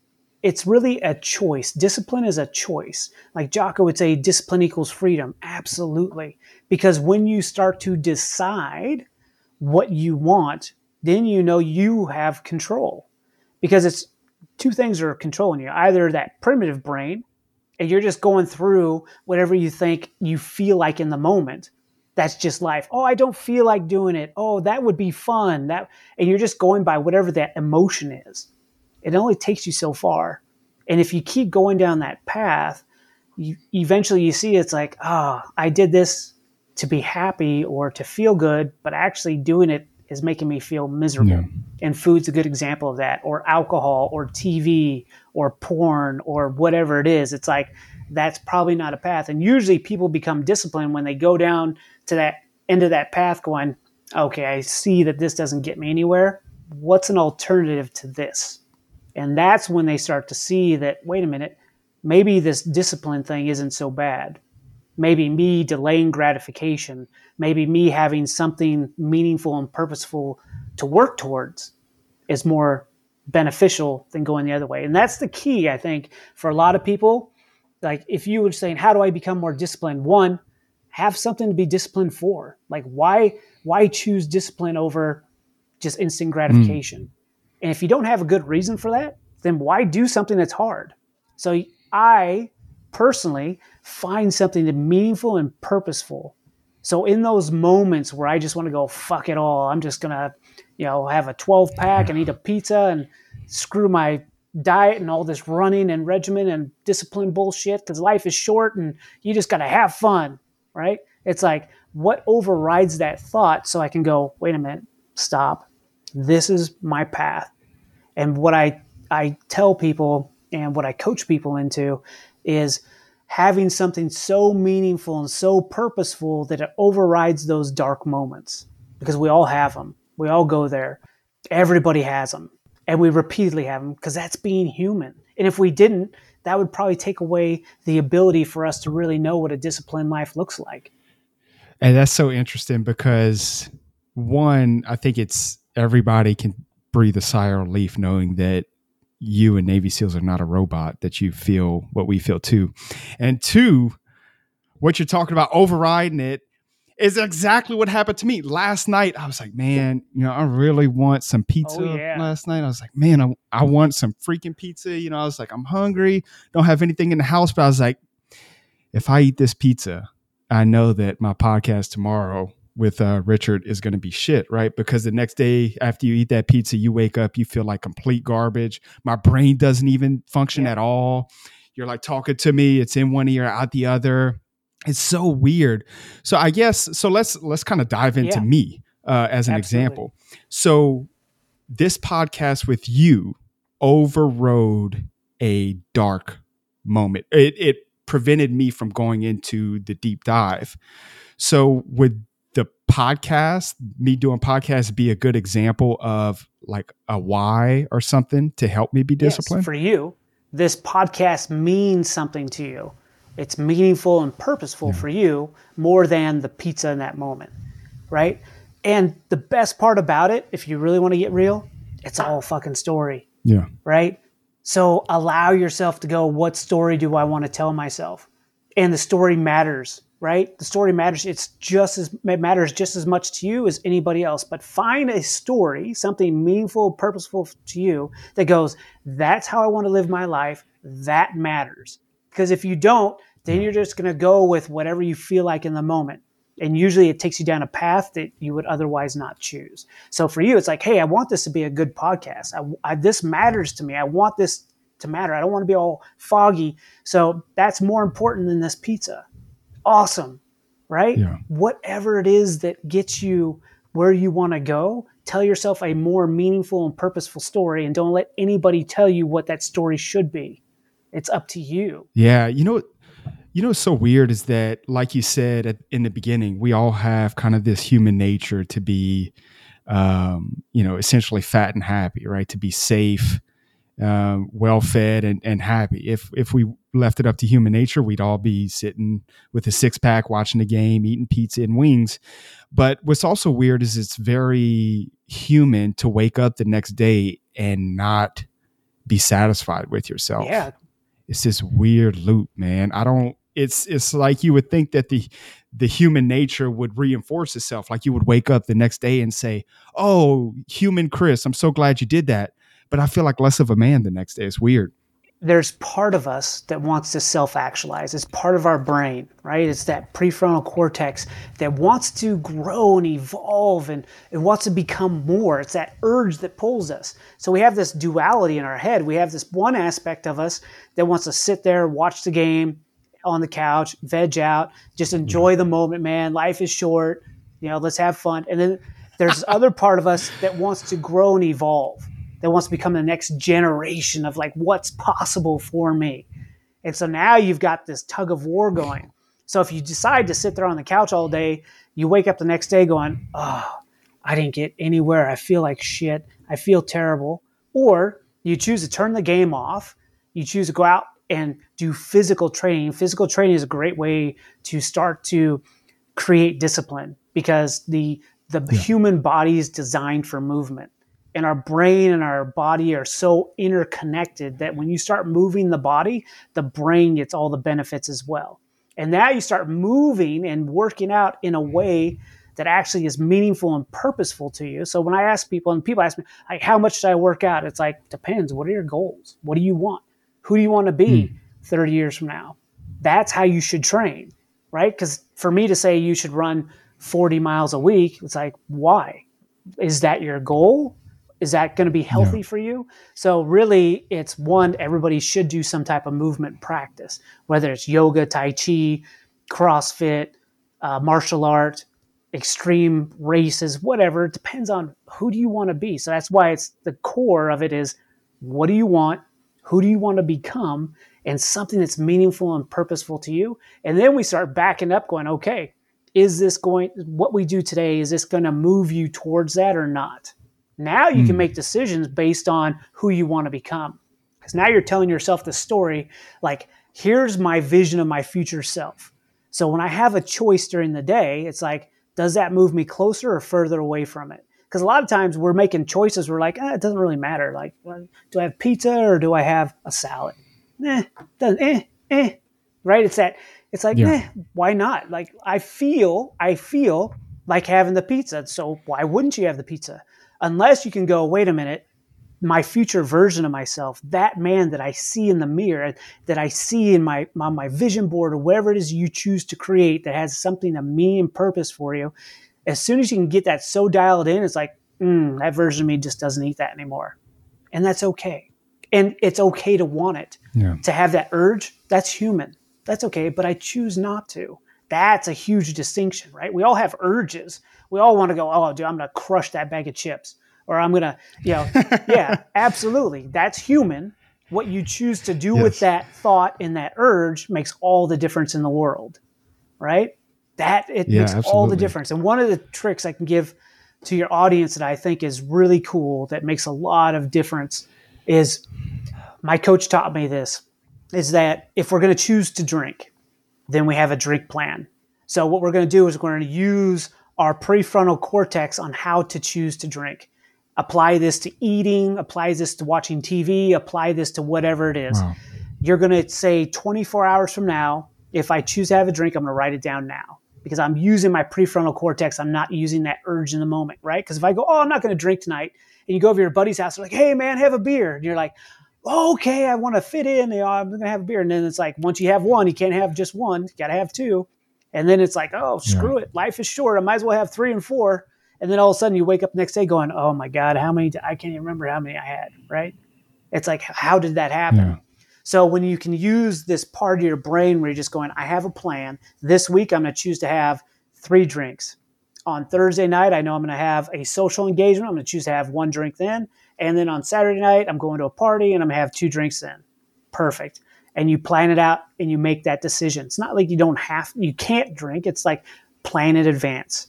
it's really a choice. Discipline is a choice. Like Jocko would say, discipline equals freedom. Absolutely. Because when you start to decide what you want, then you know you have control. Because it's two things are controlling you either that primitive brain, and you're just going through whatever you think you feel like in the moment. That's just life. Oh, I don't feel like doing it. Oh, that would be fun. That and you're just going by whatever that emotion is it only takes you so far. And if you keep going down that path, you, eventually you see it's like, oh, I did this to be happy or to feel good, but actually doing it is making me feel miserable. Yeah. And food's a good example of that, or alcohol, or TV, or porn, or whatever it is. It's like that's probably not a path. And usually people become disciplined when they go down to that end of that path, going, okay, I see that this doesn't get me anywhere. What's an alternative to this? And that's when they start to see that, wait a minute, maybe this discipline thing isn't so bad. Maybe me delaying gratification, maybe me having something meaningful and purposeful to work towards is more beneficial than going the other way. And that's the key, I think, for a lot of people. Like if you were saying, how do I become more disciplined? One, have something to be disciplined for. Like why why choose discipline over just instant gratification? Mm. And if you don't have a good reason for that, then why do something that's hard? So I personally find something meaningful and purposeful. So in those moments where I just want to go fuck it all, I'm just gonna, you know, have a 12 pack and eat a pizza and screw my diet and all this running and regimen and discipline bullshit because life is short and you just gotta have fun, right? It's like what overrides that thought so I can go, wait a minute, stop. This is my path. And what I, I tell people and what I coach people into is having something so meaningful and so purposeful that it overrides those dark moments because we all have them. We all go there. Everybody has them. And we repeatedly have them because that's being human. And if we didn't, that would probably take away the ability for us to really know what a disciplined life looks like. And that's so interesting because one, I think it's everybody can breathe a sigh of relief knowing that you and Navy SEALs are not a robot, that you feel what we feel too. And two, what you're talking about overriding it is exactly what happened to me last night. I was like, man, you know, I really want some pizza Oh, yeah. last night. I was like, man, I, I want some freaking pizza. You know, I was like, I'm hungry, don't have anything in the house, but I was like, if I eat this pizza, I know that my podcast tomorrow with uh, Richard is going to be shit, right? Because the next day after you eat that pizza, you wake up, you feel like complete garbage. My brain doesn't even function Yeah. at all. You're like talking to me, it's in one ear, out the other. It's so weird. So I guess so. Let's let's kind of dive into Yeah. me uh, as an Absolutely. example. So this podcast with you overrode a dark moment. It, it prevented me from going into the deep dive. So the podcast, me doing podcasts, be a good example of like a why or something to help me be Yes, disciplined? for you, this podcast means something to you. It's meaningful and purposeful for you more than the pizza in that moment, right? And the best part about it, if you really want to get real, it's all fucking story, yeah. right? So allow yourself to go, what story do I want to tell myself? And the story matters, right? The story matters. It's just as it matters just as much to you as anybody else. But find a story, something meaningful, purposeful to you that goes, that's how I want to live my life. That matters. Because if you don't, then you're just going to go with whatever you feel like in the moment. And usually it takes you down a path that you would otherwise not choose. So for you, it's like, hey, I want this to be a good podcast. I, I, this matters to me. I want this to matter. I don't want to be all foggy. So that's more important than this pizza. Awesome, right? Yeah. Whatever it is that gets you where you want to go, tell yourself a more meaningful and purposeful story and don't let anybody tell you what that story should be. It's up to you. Yeah, you know, you know, what's so weird is that, like you said at, in the beginning, we all have kind of this human nature to be, um, you know, essentially fat and happy, right? To be safe, um, well fed, and, and happy. If if we left it up to human nature, we'd all be sitting with a six pack, watching the game, eating pizza and wings. But what's also weird is it's very human to wake up the next day and not be satisfied with yourself Yeah, it's this weird loop, man. I don't. It's it's like you would think that the the human nature would reinforce itself. Like you would wake up the next day and say, "Oh, human Chris, I'm so glad you did that." But I feel like less of a man the next day. It's weird. There's part of us that wants to self actualize. It's part of our brain, right? It's that prefrontal cortex that wants to grow and evolve and it wants to become more. It's that urge that pulls us. So we have this duality in our head. We have this one aspect of us that wants to sit there, watch the game on the couch, veg out, just enjoy the moment, man. Life is short. You know, let's have fun. And then there's this other part of us that wants to grow and evolve that wants to become the next generation of like what's possible for me. And so now you've got this tug of war going. So if you decide to sit there on the couch all day, you wake up the next day going, "Oh, I didn't get anywhere. I feel like shit. I feel terrible." Or you choose to turn the game off. You choose to go out and do physical training. Physical training is a great way to start to create discipline because the the human body is designed for movement and our brain and our body are so interconnected that when you start moving the body, the brain gets all the benefits as well. And now you start moving and working out in a mm-hmm. way that actually is meaningful and purposeful to you. So when I ask people, and people ask me, like, how much should I work out? It's like, depends. What are your goals? What do you want? Who do you want to be hmm. 30 years from now? That's how you should train, right? Because for me to say you should run 40 miles a week, it's like, why? Is that your goal? Is that going to be healthy for you? So really, it's one. Everybody should do some type of movement practice, whether it's yoga, tai chi, CrossFit, uh, martial art, extreme races, whatever. It depends on who do you want to be. So that's why it's the core of it is what do you want? Who do you want to become? And something that's meaningful and purposeful to you. And then we start backing up, going, okay, is this going, what we do today, is this going to move you towards that or not? Now you can make decisions based on who you want to become. Because now you're telling yourself the story like, here's my vision of my future self. So when I have a choice during the day, it's like, does that move me closer or further away from it? Because a lot of times we're making choices. We're like, ah, it doesn't really matter. Like, well, do I have pizza or do I have a salad? Eh, doesn't, eh, eh. Right? It's that. It's like, yeah. eh, why not? Like, I feel, I feel like having the pizza. So why wouldn't you have the pizza? Unless you can go, wait a minute, my future version of myself, that man that I see in the mirror, that I see in my on my vision board or whatever it is you choose to create that has something of meaning and purpose for you, as soon as you can get that so dialed in, it's like, mm, that version of me just doesn't eat that anymore. And that's okay. And it's okay to want it. Yeah. To have that urge, that's human. That's okay, but I choose not to. That's a huge distinction, right? We all have urges. We all want to go, oh, dude, I'm going to crush that bag of chips or I'm gonna, you know, yeah, absolutely. That's human. What you choose to do yes. with that thought and that urge makes all the difference in the world, right? That it yeah, makes absolutely. all the difference. And one of the tricks I can give to your audience that I think is really cool, that makes a lot of difference, is my coach taught me this: is that if we're going to choose to drink, then we have a drink plan. So what we're going to do is we're going to use our prefrontal cortex on how to choose to drink apply this to eating, apply this to watching TV, apply this to whatever it is. Wow. You're going to say 24 hours from now, if I choose to have a drink, I'm going to write it down now because I'm using my prefrontal cortex. I'm not using that urge in the moment, right? Because if I go, oh, I'm not going to drink tonight, and you go over to your buddy's house, they're like, hey, man, have a beer. And you're like, okay, I want to fit in. You know, I'm going to have a beer. And then it's like, once you have one, you can't have just one. You got to have two. And then it's like, oh, screw yeah. it. Life is short. I might as well have three and four and then all of a sudden you wake up next day going, "Oh my God, how many? I can't even remember how many I had." Right? It's like, how did that happen? Yeah. So when you can use this part of your brain where you're just going, "I have a plan. This week I'm going to choose to have three drinks." On Thursday night, I know I'm going to have a social engagement. I'm going to choose to have one drink then, and then on Saturday night, I'm going to a party and I'm going to have two drinks then. Perfect and you plan it out and you make that decision. It's not like you don't have, you can't drink. It's like plan in advance.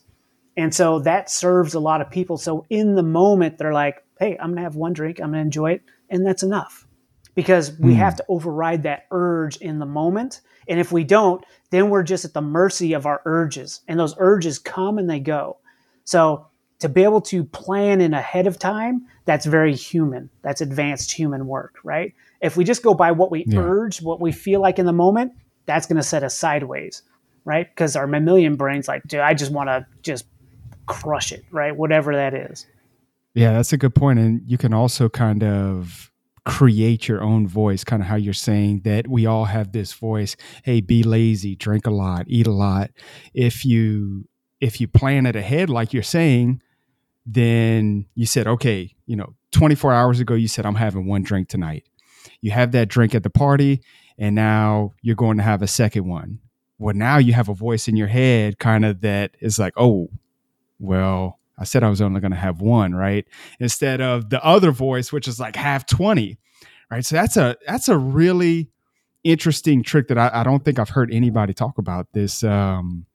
And so that serves a lot of people. So in the moment, they're like, hey, I'm going to have one drink, I'm going to enjoy it, and that's enough. Because we mm. have to override that urge in the moment. And if we don't, then we're just at the mercy of our urges. And those urges come and they go. So to be able to plan in ahead of time, that's very human. That's advanced human work, right? If we just go by what we yeah. urge, what we feel like in the moment, that's going to set us sideways, right? Because our mammalian brain's like, dude, I just want to just crush it, right? Whatever that is. Yeah, that's a good point. And you can also kind of create your own voice, kind of how you're saying that we all have this voice. Hey, be lazy, drink a lot, eat a lot. If you if you plan it ahead, like you're saying, then you said, okay, you know, 24 hours ago, you said, I'm having one drink tonight. You have that drink at the party, and now you're going to have a second one. Well, now you have a voice in your head kind of that is like, oh, well, I said I was only going to have one, right? Instead of the other voice, which is like half 20, right? So that's a, that's a really interesting trick that I, I don't think I've heard anybody talk about this, um,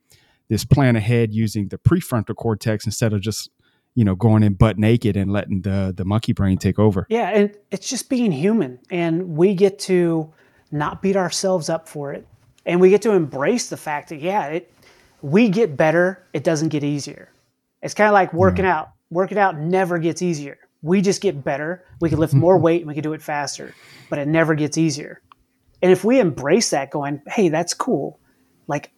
this plan ahead using the prefrontal cortex instead of just, you know, going in butt naked and letting the, the monkey brain take over. Yeah. And it's just being human and we get to not beat ourselves up for it. And we get to embrace the fact that, yeah, it, we get better. It doesn't get easier it's kind of like working mm. out. Working out never gets easier. We just get better. We can lift more weight and we can do it faster, but it never gets easier. And if we embrace that, going, hey, that's cool, like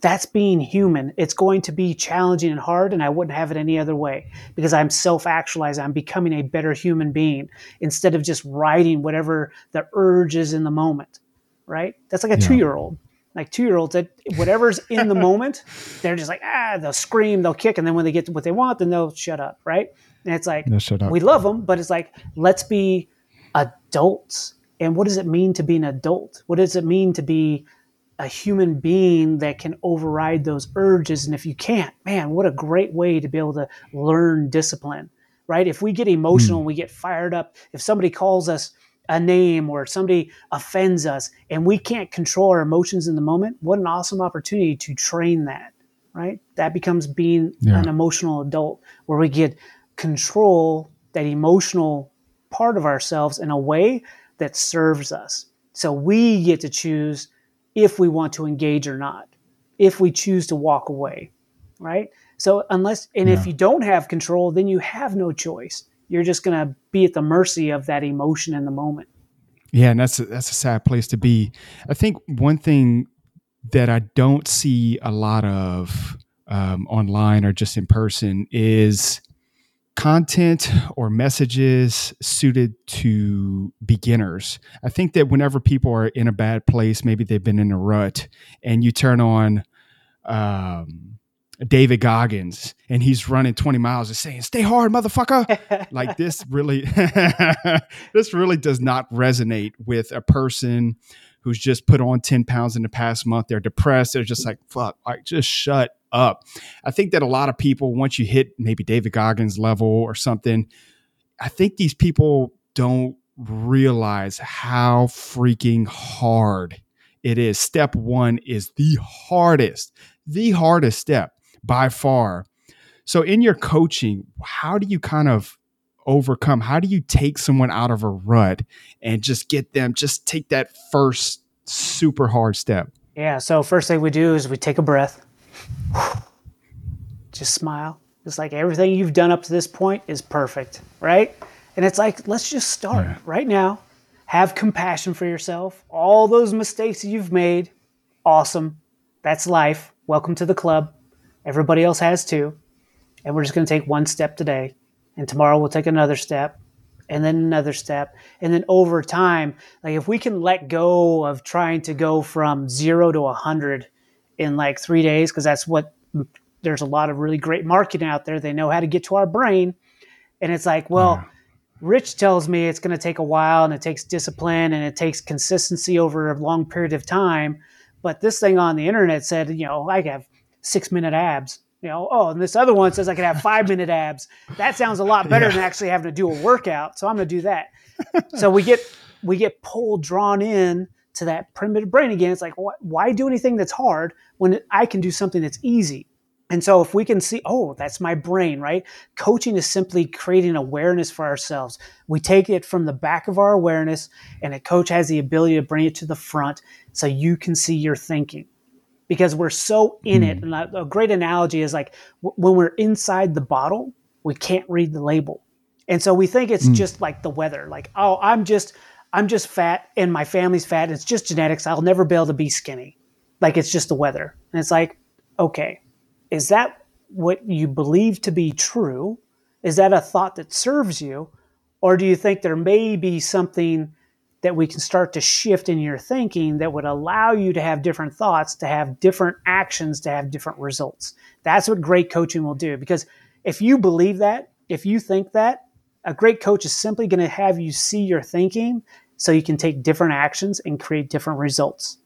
that's being human. It's going to be challenging and hard, and I wouldn't have it any other way because I'm self actualizing. I'm becoming a better human being instead of just riding whatever the urge is in the moment, right? That's like a yeah. two year old like two year olds that whatever's in the moment, they're just like, ah, they'll scream, they'll kick. And then when they get what they want, then they'll shut up. Right. And it's like, no, we love them, but it's like, let's be adults. And what does it mean to be an adult? What does it mean to be a human being that can override those urges? And if you can't, man, what a great way to be able to learn discipline, right? If we get emotional mm. and we get fired up, if somebody calls us, a name or somebody offends us and we can't control our emotions in the moment, what an awesome opportunity to train that, right? That becomes being yeah. an emotional adult where we get control that emotional part of ourselves in a way that serves us. So we get to choose if we want to engage or not, if we choose to walk away, right? So unless and yeah. if you don't have control, then you have no choice. You're just going to be at the mercy of that emotion in the moment. Yeah, and that's a, that's a sad place to be. I think one thing that I don't see a lot of um, online or just in person is content or messages suited to beginners. I think that whenever people are in a bad place, maybe they've been in a rut, and you turn on um, David Goggins and he's running 20 miles and saying, Stay hard, motherfucker. like this really, this really does not resonate with a person who's just put on 10 pounds in the past month. They're depressed. They're just like, fuck, like just shut up. I think that a lot of people, once you hit maybe David Goggins level or something, I think these people don't realize how freaking hard it is. Step one is the hardest, the hardest step by far. So, in your coaching, how do you kind of overcome? How do you take someone out of a rut and just get them, just take that first super hard step? Yeah. So, first thing we do is we take a breath, just smile. It's like everything you've done up to this point is perfect, right? And it's like, let's just start yeah. right now. Have compassion for yourself. All those mistakes you've made, awesome. That's life. Welcome to the club. Everybody else has too. And we're just going to take one step today and tomorrow we'll take another step and then another step and then over time like if we can let go of trying to go from 0 to a 100 in like 3 days because that's what mm, there's a lot of really great marketing out there they know how to get to our brain and it's like well yeah. Rich tells me it's going to take a while and it takes discipline and it takes consistency over a long period of time. But this thing on the internet said, you know, I have six minute abs you know, oh, and this other one says I could have five minute abs. That sounds a lot better yeah. than actually having to do a workout. So I'm going to do that. so we get we get pulled, drawn in to that primitive brain again. It's like, wh- why do anything that's hard when I can do something that's easy? And so if we can see, oh, that's my brain, right? Coaching is simply creating awareness for ourselves. We take it from the back of our awareness, and a coach has the ability to bring it to the front so you can see your thinking because we're so in mm. it. Hmm. And a, a, great analogy is like w- when we're inside the bottle, we can't read the label. And so we think it's mm. just like the weather, like, oh, I'm just, I'm just fat and my family's fat. It's just genetics. I'll never be able to be skinny. Like it's just the weather. And it's like, okay, is that what you believe to be true? Is that a thought that serves you? Or do you think there may be something that we can start to shift in your thinking that would allow you to have different thoughts, to have different actions, to have different results. That's what great coaching will do. Because if you believe that, if you think that, a great coach is simply going to have you see your thinking so you can take different actions and create different results.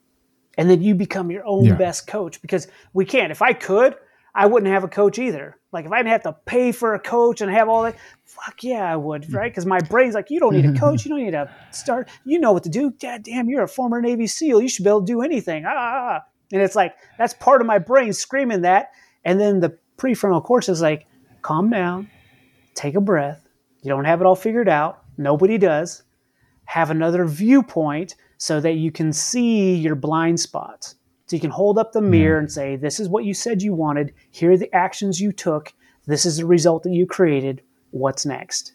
And then you become your own yeah. best coach because we can't. If I could, I wouldn't have a coach either. Like if I didn't have to pay for a coach and have all that, fuck yeah, I would, mm. right? Because my brain's like, you don't need a coach, you don't need to start, you know what to do. God damn, you're a former Navy SEAL, you should be able to do anything. Ah, ah, ah, ah. and it's like that's part of my brain screaming that, and then the prefrontal cortex is like, calm down, take a breath. You don't have it all figured out. Nobody does. Have another viewpoint so that you can see your blind spots so you can hold up the hmm. mirror and say, This is what you said you wanted. Here are the actions you took. This is the result that you created. What's next?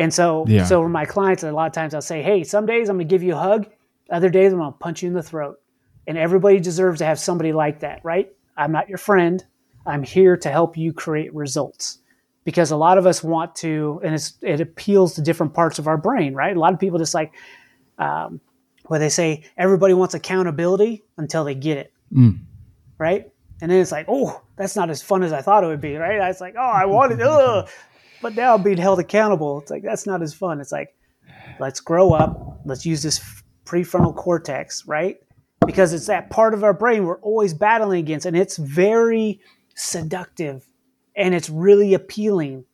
And so, yeah. so for my clients, a lot of times I'll say, Hey, some days I'm going to give you a hug. Other days I'm going to punch you in the throat. And everybody deserves to have somebody like that, right? I'm not your friend. I'm here to help you create results because a lot of us want to, and it appeals to different parts of our brain, right? A lot of people just like, um, where they say everybody wants accountability until they get it. Mm. Right? And then it's like, oh, that's not as fun as I thought it would be, right? It's like, oh, I wanted, ugh, but now I'm being held accountable. It's like, that's not as fun. It's like, let's grow up. Let's use this prefrontal cortex, right? Because it's that part of our brain we're always battling against, and it's very seductive and it's really appealing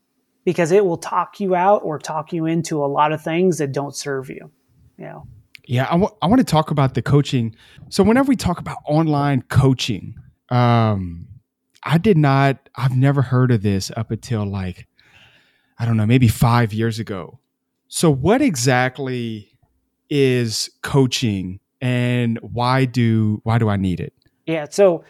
because it will talk you out or talk you into a lot of things that don't serve you. You know. Yeah, I, w- I want to talk about the coaching. So whenever we talk about online coaching, um, I did not, I've never heard of this up until like, I don't know, maybe five years ago. So what exactly is coaching and why do why do I need it? Yeah, so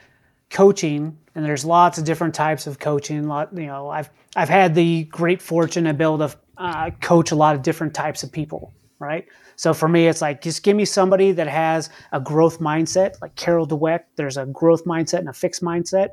coaching, and there's lots of different types of coaching. Lot, you know, I've I've had the great fortune to be able to uh, coach a lot of different types of people, right? So for me, it's like just give me somebody that has a growth mindset, like Carol Dweck. There's a growth mindset and a fixed mindset.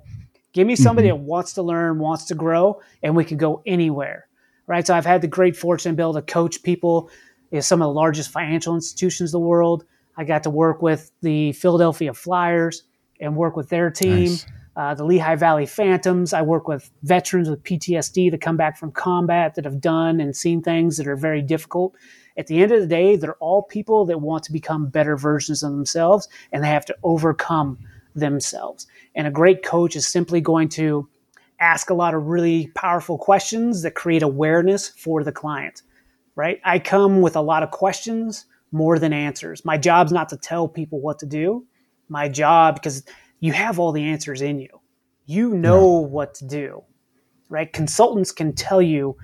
Give me somebody mm-hmm. that wants to learn, wants to grow, and we can go anywhere, right? So I've had the great fortune to be able to coach people in some of the largest financial institutions in the world. I got to work with the Philadelphia Flyers and work with their team. Nice. Uh, the Lehigh Valley Phantoms. I work with veterans with PTSD that come back from combat that have done and seen things that are very difficult at the end of the day, they're all people that want to become better versions of themselves and they have to overcome themselves. And a great coach is simply going to ask a lot of really powerful questions that create awareness for the client, right? I come with a lot of questions more than answers. My job's not to tell people what to do. My job, because you have all the answers in you, you know yeah. what to do, right? Consultants can tell you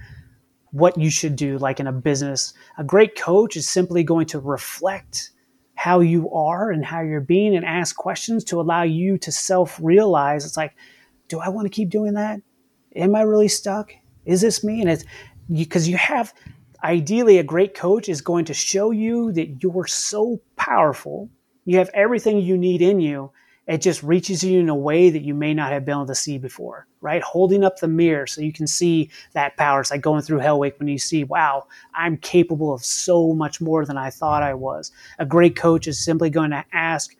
what you should do, like in a business. A great coach is simply going to reflect how you are and how you're being and ask questions to allow you to self realize it's like, do I want to keep doing that? Am I really stuck? Is this me? And it's because you, you have ideally a great coach is going to show you that you're so powerful. You have everything you need in you it just reaches you in a way that you may not have been able to see before, right? Holding up the mirror so you can see that power. It's like going through Hell Week when you see, wow, I'm capable of so much more than I thought I was. A great coach is simply going to ask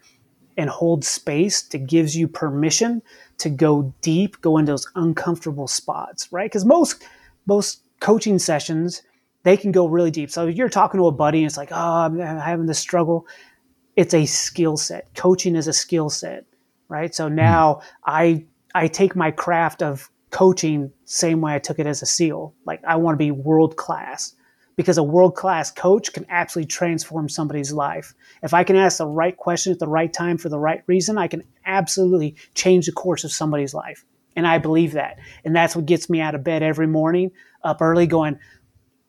and hold space to gives you permission to go deep, go into those uncomfortable spots, right? Because most most coaching sessions, they can go really deep. So you're talking to a buddy and it's like, oh, I'm having this struggle it's a skill set. Coaching is a skill set, right? So now. I I take my craft of coaching same way I took it as a SEAL. Like I want to be world class because a world class coach can absolutely transform somebody's life. If I can ask the right question at the right time for the right reason, I can absolutely change the course of somebody's life. And I believe that. And that's what gets me out of bed every morning, up early, going,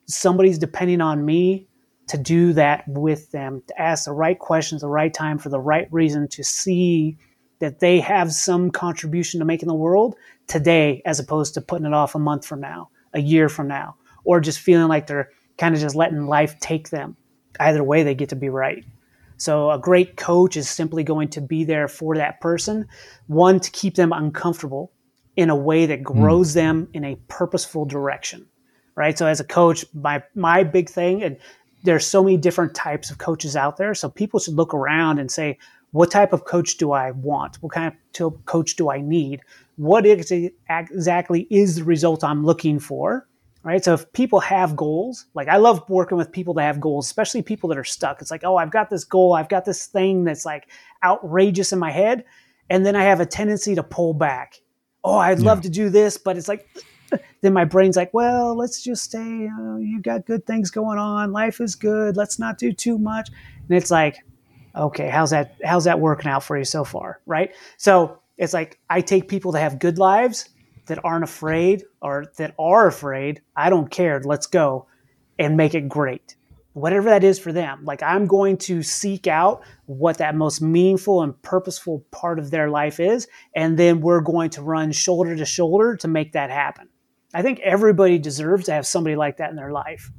somebody's depending on me to do that with them, to ask the right questions, the right time for the right reason, to see that they have some contribution to make in the world today, as opposed to putting it off a month from now, a year from now, or just feeling like they're kind of just letting life take them. Either way, they get to be right. So, a great coach is simply going to be there for that person, one, to keep them uncomfortable in a way that hmm. grows mm. them in a purposeful direction right? So as a coach, my my big thing, and there's so many different types of coaches out there. So people should look around and say, what type of coach do I want? What kind of coach do I need? What exactly is the result I'm looking for? Right. So if people have goals, like I love working with people that have goals, especially people that are stuck. It's like, oh, I've got this goal, I've got this thing that's like outrageous in my head. And then I have a tendency to pull back. Oh, I'd yeah. love to do this, but it's like, then my brain's like, well, let's just stay. you got good things going on. Life is good. Let's not do too much. And it's like, okay, how's that? How's that working out for you so far? Right. So it's like I take people that have good lives that aren't afraid or that are afraid. I don't care. Let's go and make it great. Whatever that is for them. Like I'm going to seek out what that most meaningful and purposeful part of their life is. And then we're going to run shoulder to shoulder to make that happen. I think everybody deserves to have somebody like that in their life,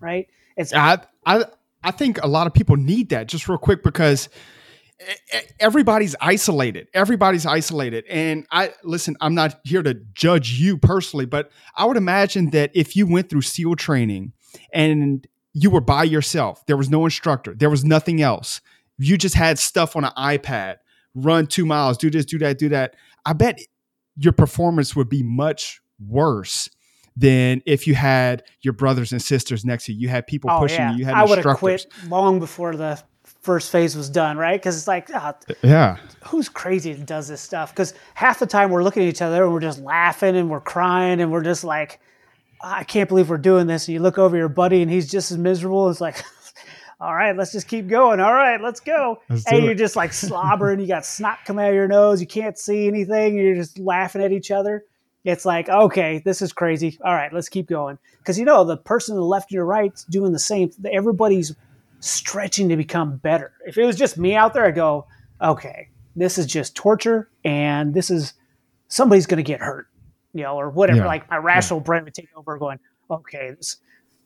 right? It's I I I think a lot of people need that. Just real quick because everybody's isolated. Everybody's isolated. And I listen, I'm not here to judge you personally, but I would imagine that if you went through SEAL training and you were by yourself, there was no instructor, there was nothing else. You just had stuff on an iPad, run two miles, do this, do that, do that. I bet your performance would be much worse than if you had your brothers and sisters next to you. You had people oh, pushing yeah. you. You had I would have quit long before the first phase was done, right? Because it's like, oh, yeah, who's crazy that does this stuff? Because half the time we're looking at each other and we're just laughing and we're crying and we're just like, I can't believe we're doing this. And you look over your buddy and he's just as miserable. It's like, all right, let's just keep going. All right, let's go. Let's and you're just like slobbering. you got snot coming out of your nose. You can't see anything. You're just laughing at each other it's like okay this is crazy all right let's keep going because you know the person to the left and your right's doing the same everybody's stretching to become better if it was just me out there i go okay this is just torture and this is somebody's going to get hurt, you know, or whatever. Yeah. Like my rational yeah. brain would take over going, okay, this,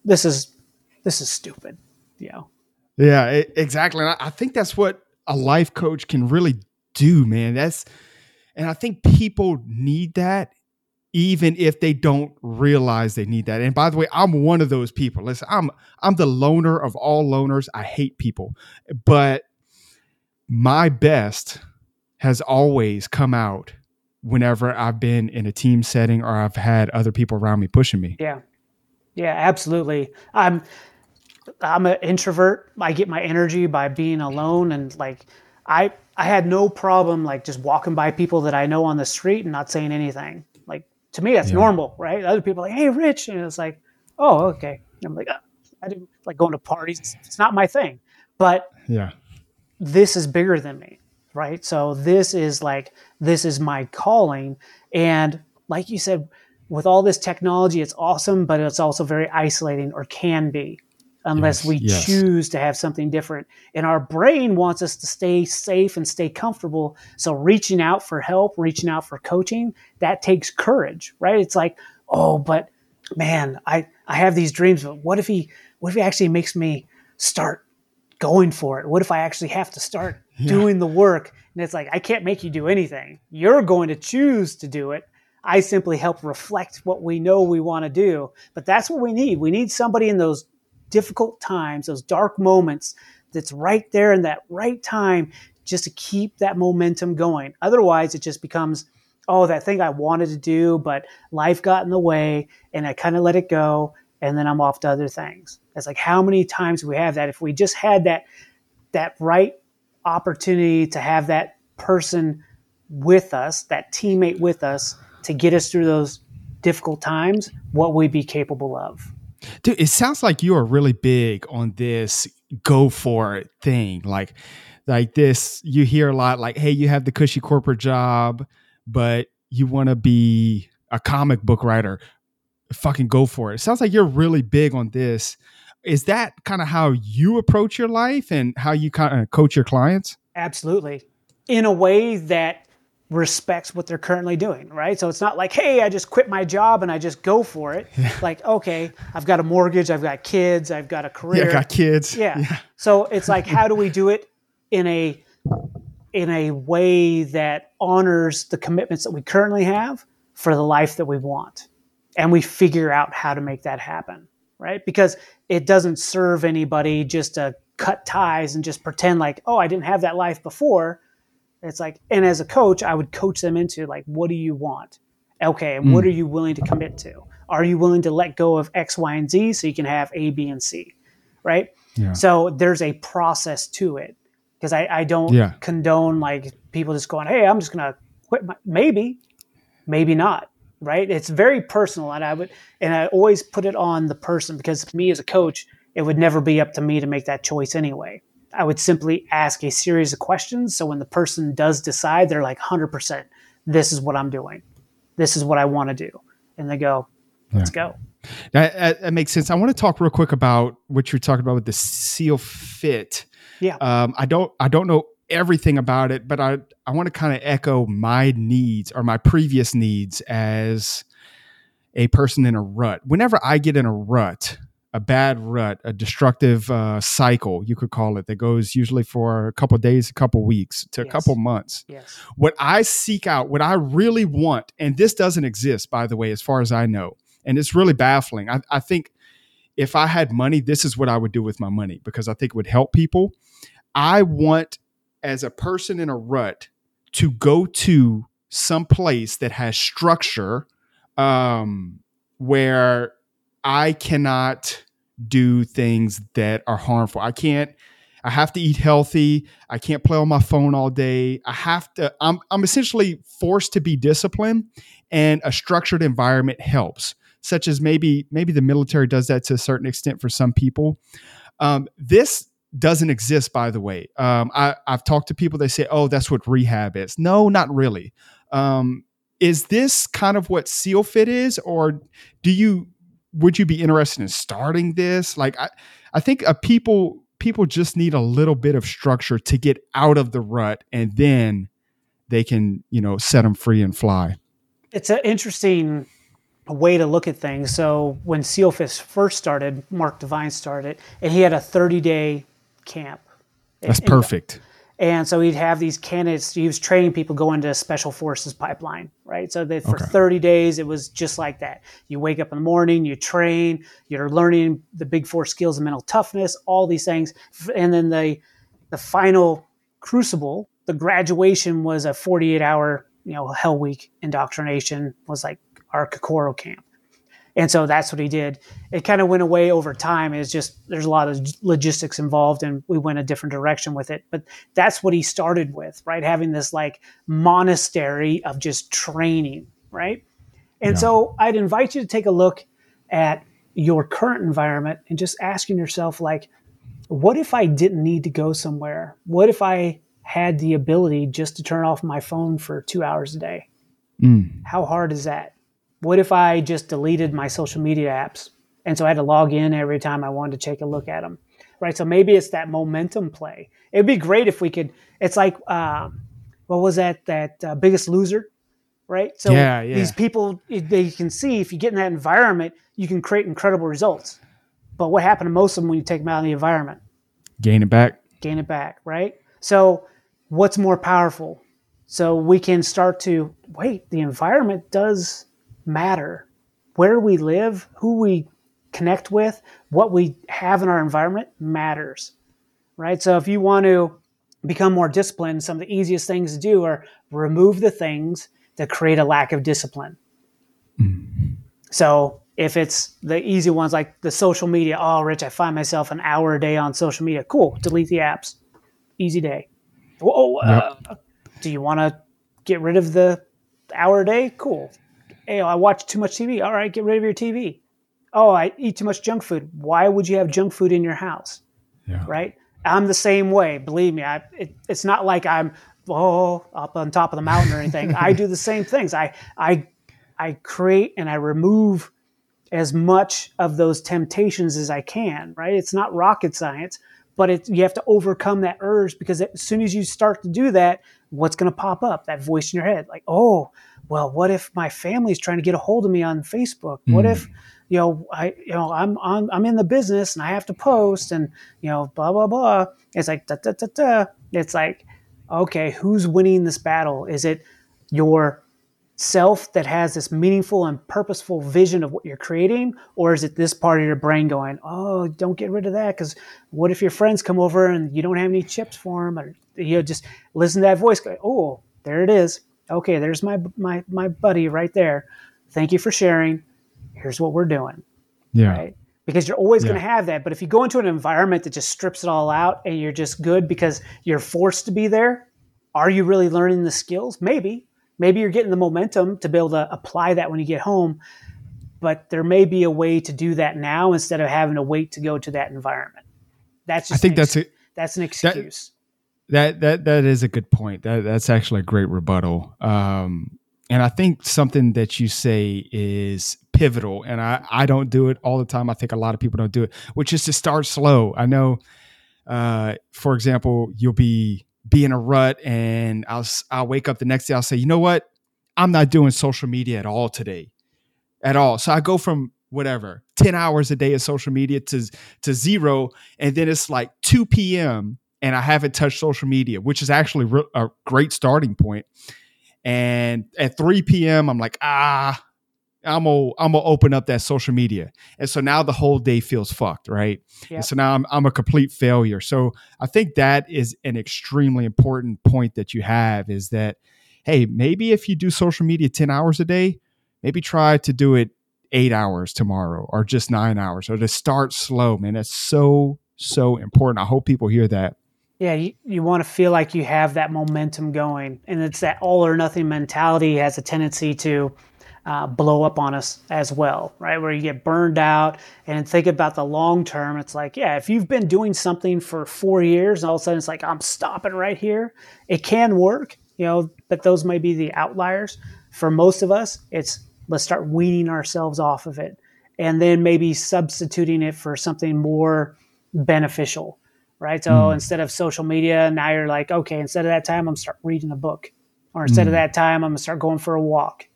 this is, this is stupid, you know? Yeah, it, exactly. And I, I think that's what a life coach can really do, man. That's, and I think people need that even if they don't realize they need that. And by the way, I'm one of those people. Listen, I'm I'm the loner of all loners. I hate people. But my best has always come out whenever I've been in a team setting or I've had other people around me pushing me. Yeah. Yeah, absolutely. I'm I'm an introvert. I get my energy by being alone and like I I had no problem like just walking by people that I know on the street and not saying anything. To me that's yeah. normal, right? Other people like, "Hey, Rich." And it's like, "Oh, okay." And I'm like, oh, I didn't like going to parties. It's not my thing. But Yeah. This is bigger than me, right? So this is like this is my calling and like you said with all this technology it's awesome, but it's also very isolating or can be unless yes, we yes. choose to have something different. And our brain wants us to stay safe and stay comfortable. So reaching out for help, reaching out for coaching, that takes courage, right? It's like, oh, but man, I, I have these dreams, but what if he what if he actually makes me start going for it? What if I actually have to start yeah. doing the work? And it's like, I can't make you do anything. You're going to choose to do it. I simply help reflect what we know we want to do. But that's what we need. We need somebody in those difficult times, those dark moments, that's right there in that right time just to keep that momentum going. Otherwise, it just becomes, oh, that thing I wanted to do, but life got in the way and I kind of let it go. And then I'm off to other things. It's like how many times we have that. If we just had that that right opportunity to have that person with us, that teammate with us to get us through those difficult times, what we'd be capable of. Dude, it sounds like you are really big on this go for it thing. Like, like this, you hear a lot like, hey, you have the cushy corporate job, but you want to be a comic book writer. Fucking go for it. It sounds like you're really big on this. Is that kind of how you approach your life and how you kind of coach your clients? Absolutely. In a way that respects what they're currently doing, right? So it's not like, hey, I just quit my job and I just go for it. Yeah. Like, okay, I've got a mortgage, I've got kids, I've got a career. Yeah, I got kids. Yeah. yeah. So it's like, how do we do it in a in a way that honors the commitments that we currently have for the life that we want? And we figure out how to make that happen, right? Because it doesn't serve anybody just to cut ties and just pretend like, oh, I didn't have that life before it's like, and as a coach, I would coach them into like, what do you want? Okay, and mm. what are you willing to commit to? Are you willing to let go of X, Y, and Z so you can have A, B, and C? Right. Yeah. So there's a process to it because I, I don't yeah. condone like people just going, hey, I'm just gonna quit. My, maybe, maybe not. Right. It's very personal, and I would, and I always put it on the person because me as a coach, it would never be up to me to make that choice anyway. I would simply ask a series of questions. So when the person does decide, they're like, 100%, this is what I'm doing. This is what I want to do. And they go, let's yeah. go. That, that, makes sense. I want to talk real quick about what you're talking about with the SEALFIT. Yeah. Um, I don't, I don't know everything about it, but I, I want to kind of echo my needs or my previous needs as a person in a rut. Whenever I get in a rut, a bad rut, a destructive uh, cycle, you could call it, that goes usually for a couple days, a couple weeks to yes. a couple months. Yes. What I seek out, what I really want, and this doesn't exist, by the way, as far as I know, and it's really baffling. I, I think if I had money, this is what I would do with my money because I think it would help people. I want, as a person in a rut, to go to some place that has structure um, where I cannot do things that are harmful. I can't I have to eat healthy. I can't play on my phone all day. I have to I'm I'm essentially forced to be disciplined and a structured environment helps. Such as maybe maybe the military does that to a certain extent for some people. Um, this doesn't exist, by the way. Um, I, have talked to people. They say, "Oh, that's what rehab is." No, not really. Um, is this kind of what SEALFIT is, or do you would you be interested in starting this? Like, I, I think uh, people people just need a little bit of structure to get out of the rut, and then they can you know set them free and fly. It's an interesting way to look at things. So when SEALFIT first started, Mark Divine started, and he had a 30 day camp. That's perfect. And so he'd have these candidates. He was training people go into special forces pipeline, right? So that for okay. 30 days, it was just like that. You wake up in the morning, you train, you're learning the big four skills of mental toughness, all these things, and then the the final crucible, the graduation was a 48 hour, you know, Hell Week indoctrination was like our Kokoro camp. And so that's what he did. It kind of went away over time. It's just there's a lot of logistics involved, and we went a different direction with it. But that's what he started with, right? Having this like monastery of just training, right? And yeah. so I'd invite you to take a look at your current environment and just asking yourself, like, what if I didn't need to go somewhere? What if I had the ability just to turn off my phone for two hours a day? Mm. How hard is that? What if I just deleted my social media apps? And so I had to log in every time I wanted to take a look at them. Right. So maybe it's that momentum play. It'd be great if we could. It's like, uh, what was that? That uh, biggest loser, right? So yeah, yeah. these people, they can see if you get in that environment, you can create incredible results. But what happened to most of them when you take them out of the environment? Gain it back. Gain it back, right? So what's more powerful? So we can start to wait. The environment does matter. Where we live, who we connect with, what we have in our environment matters, right? So if you want to become more disciplined, some of the easiest things to do are remove the things that create a lack of discipline. Mm-hmm. So if it's the easy ones like the social media, oh, Rich, I find myself an hour a day on social media. Cool, delete the apps. Easy day. Whoa, uh, do you want to get rid of the hour a day? Cool, Hey, I watch too much TV. All right, get rid of your TV. Oh, I eat too much junk food. Why would you have junk food in your house? Yeah. Right? I'm the same way. Believe me, I, it, it's not like I'm oh up on top of the mountain or anything. I do the same things. I I I create and I remove as much of those temptations as I can. Right? It's not rocket science, but it, you have to overcome that urge because as soon as you start to do that, what's going to pop up? That voice in your head, like, oh, well, what if my family's trying to get a hold of me on Facebook? What mm. if, you know, I, you know, I'm on, I'm in the business and I have to post and, you know, blah, blah, blah. It's like, da, da, da, da. It's like, okay, who's winning this battle? Is it your self that has this meaningful and purposeful vision of what you're creating? Or is it this part of your brain going, oh, don't get rid of that? Because what if your friends come over and you don't have any chips for them? Or, you know, just listen to that voice go, oh, there it is okay, there's my my my buddy right there. Thank you for sharing. Here's what we're doing. Yeah. Right? Because you're always yeah. going to have that. But if you go into an environment that just strips it all out and you're just good because you're forced to be there, are you really learning the skills? Maybe. Maybe you're getting the momentum to be able to apply that when you get home. But there may be a way to do that now instead of having to wait to go to that environment. That's just I think that's it. That's an excuse. That, that that that is a good point. That that's actually a great rebuttal. Um, and I think something that you say is pivotal, and I I don't do it all the time. I think a lot of people don't do it, which is to start slow. I know, uh, for example, you'll be be in a rut, and I'll I'll wake up the next day. I'll say, you know what, I'm not doing social media at all today, at all. So I go from whatever 10 hours a day of social media to to zero and then it's like 2 p.m and I haven't touched social media, which is actually re- a great starting point. And at 3 p.m., I'm like, ah, I'm gonna I'm gonna open up that social media, and so now the whole day feels fucked, right? And so now I'm I'm a complete failure. So I think that is an extremely important point that you have is that hey, maybe if you do social media 10 hours a day, maybe try to do it eight hours tomorrow or just nine hours or to start slow, man. That's so so important. I hope people hear that. Yeah, you, you want to feel like you have that momentum going. And it's that all or nothing mentality has a tendency to uh, blow up on us as well, right? Where you get burned out and think about the long term. It's like, yeah, if you've been doing something for four years all of a sudden it's like, I'm stopping right here, it can work, you know, but those may be the outliers. For most of us, it's let's start weaning ourselves off of it and then maybe substituting it for something more beneficial right? So mm. instead of social media, now you're like, okay, instead of that time, I'm start reading a book. or instead mm. of that time, I'm gonna start going for a walk.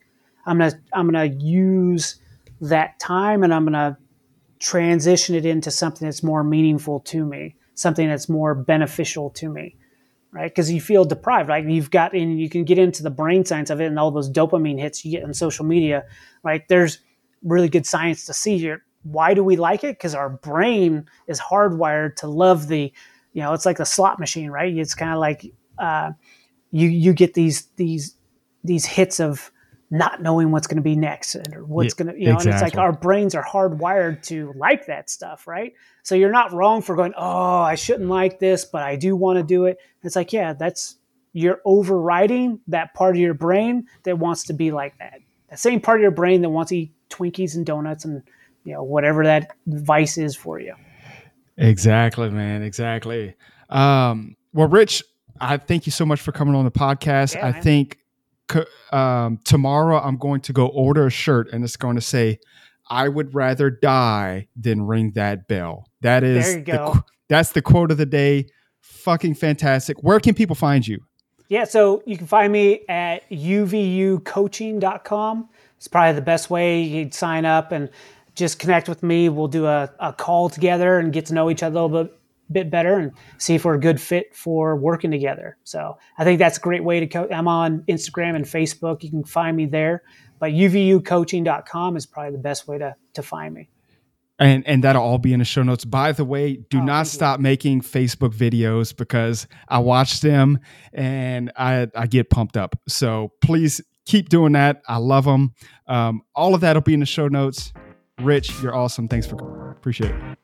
I'm gonna I'm gonna use that time and I'm gonna transition it into something that's more meaningful to me, something that's more beneficial to me, right? Because you feel deprived, right? You've got, and you can get into the brain science of it and all those dopamine hits you get on social media, right? There's really good science to see here. Why do we like it? Because our brain is hardwired to love the, you know, it's like the slot machine, right? It's kind of like uh, you you get these these these hits of not knowing what's going to be next or what's yeah, going to you know exactly. and it's like our brains are hardwired to like that stuff right so you're not wrong for going oh i shouldn't like this but i do want to do it it's like yeah that's you're overriding that part of your brain that wants to be like that the same part of your brain that wants to eat twinkies and donuts and you know whatever that vice is for you exactly man exactly um, well rich i thank you so much for coming on the podcast yeah, i man. think um, tomorrow I'm going to go order a shirt and it's going to say, I would rather die than ring that bell. That is, the, that's the quote of the day. Fucking fantastic. Where can people find you? Yeah, so you can find me at uvucoaching.com. It's probably the best way you'd sign up and just connect with me. We'll do a, a call together and get to know each other a little bit bit better and see if we're a good fit for working together. So I think that's a great way to co- I'm on Instagram and Facebook. You can find me there, but uvucoaching.com is probably the best way to, to find me. And, and that'll all be in the show notes. By the way, do oh, not stop you. making Facebook videos because I watch them and I, I get pumped up. So please keep doing that. I love them. Um, all of that will be in the show notes. Rich, you're awesome. Thanks for appreciate it.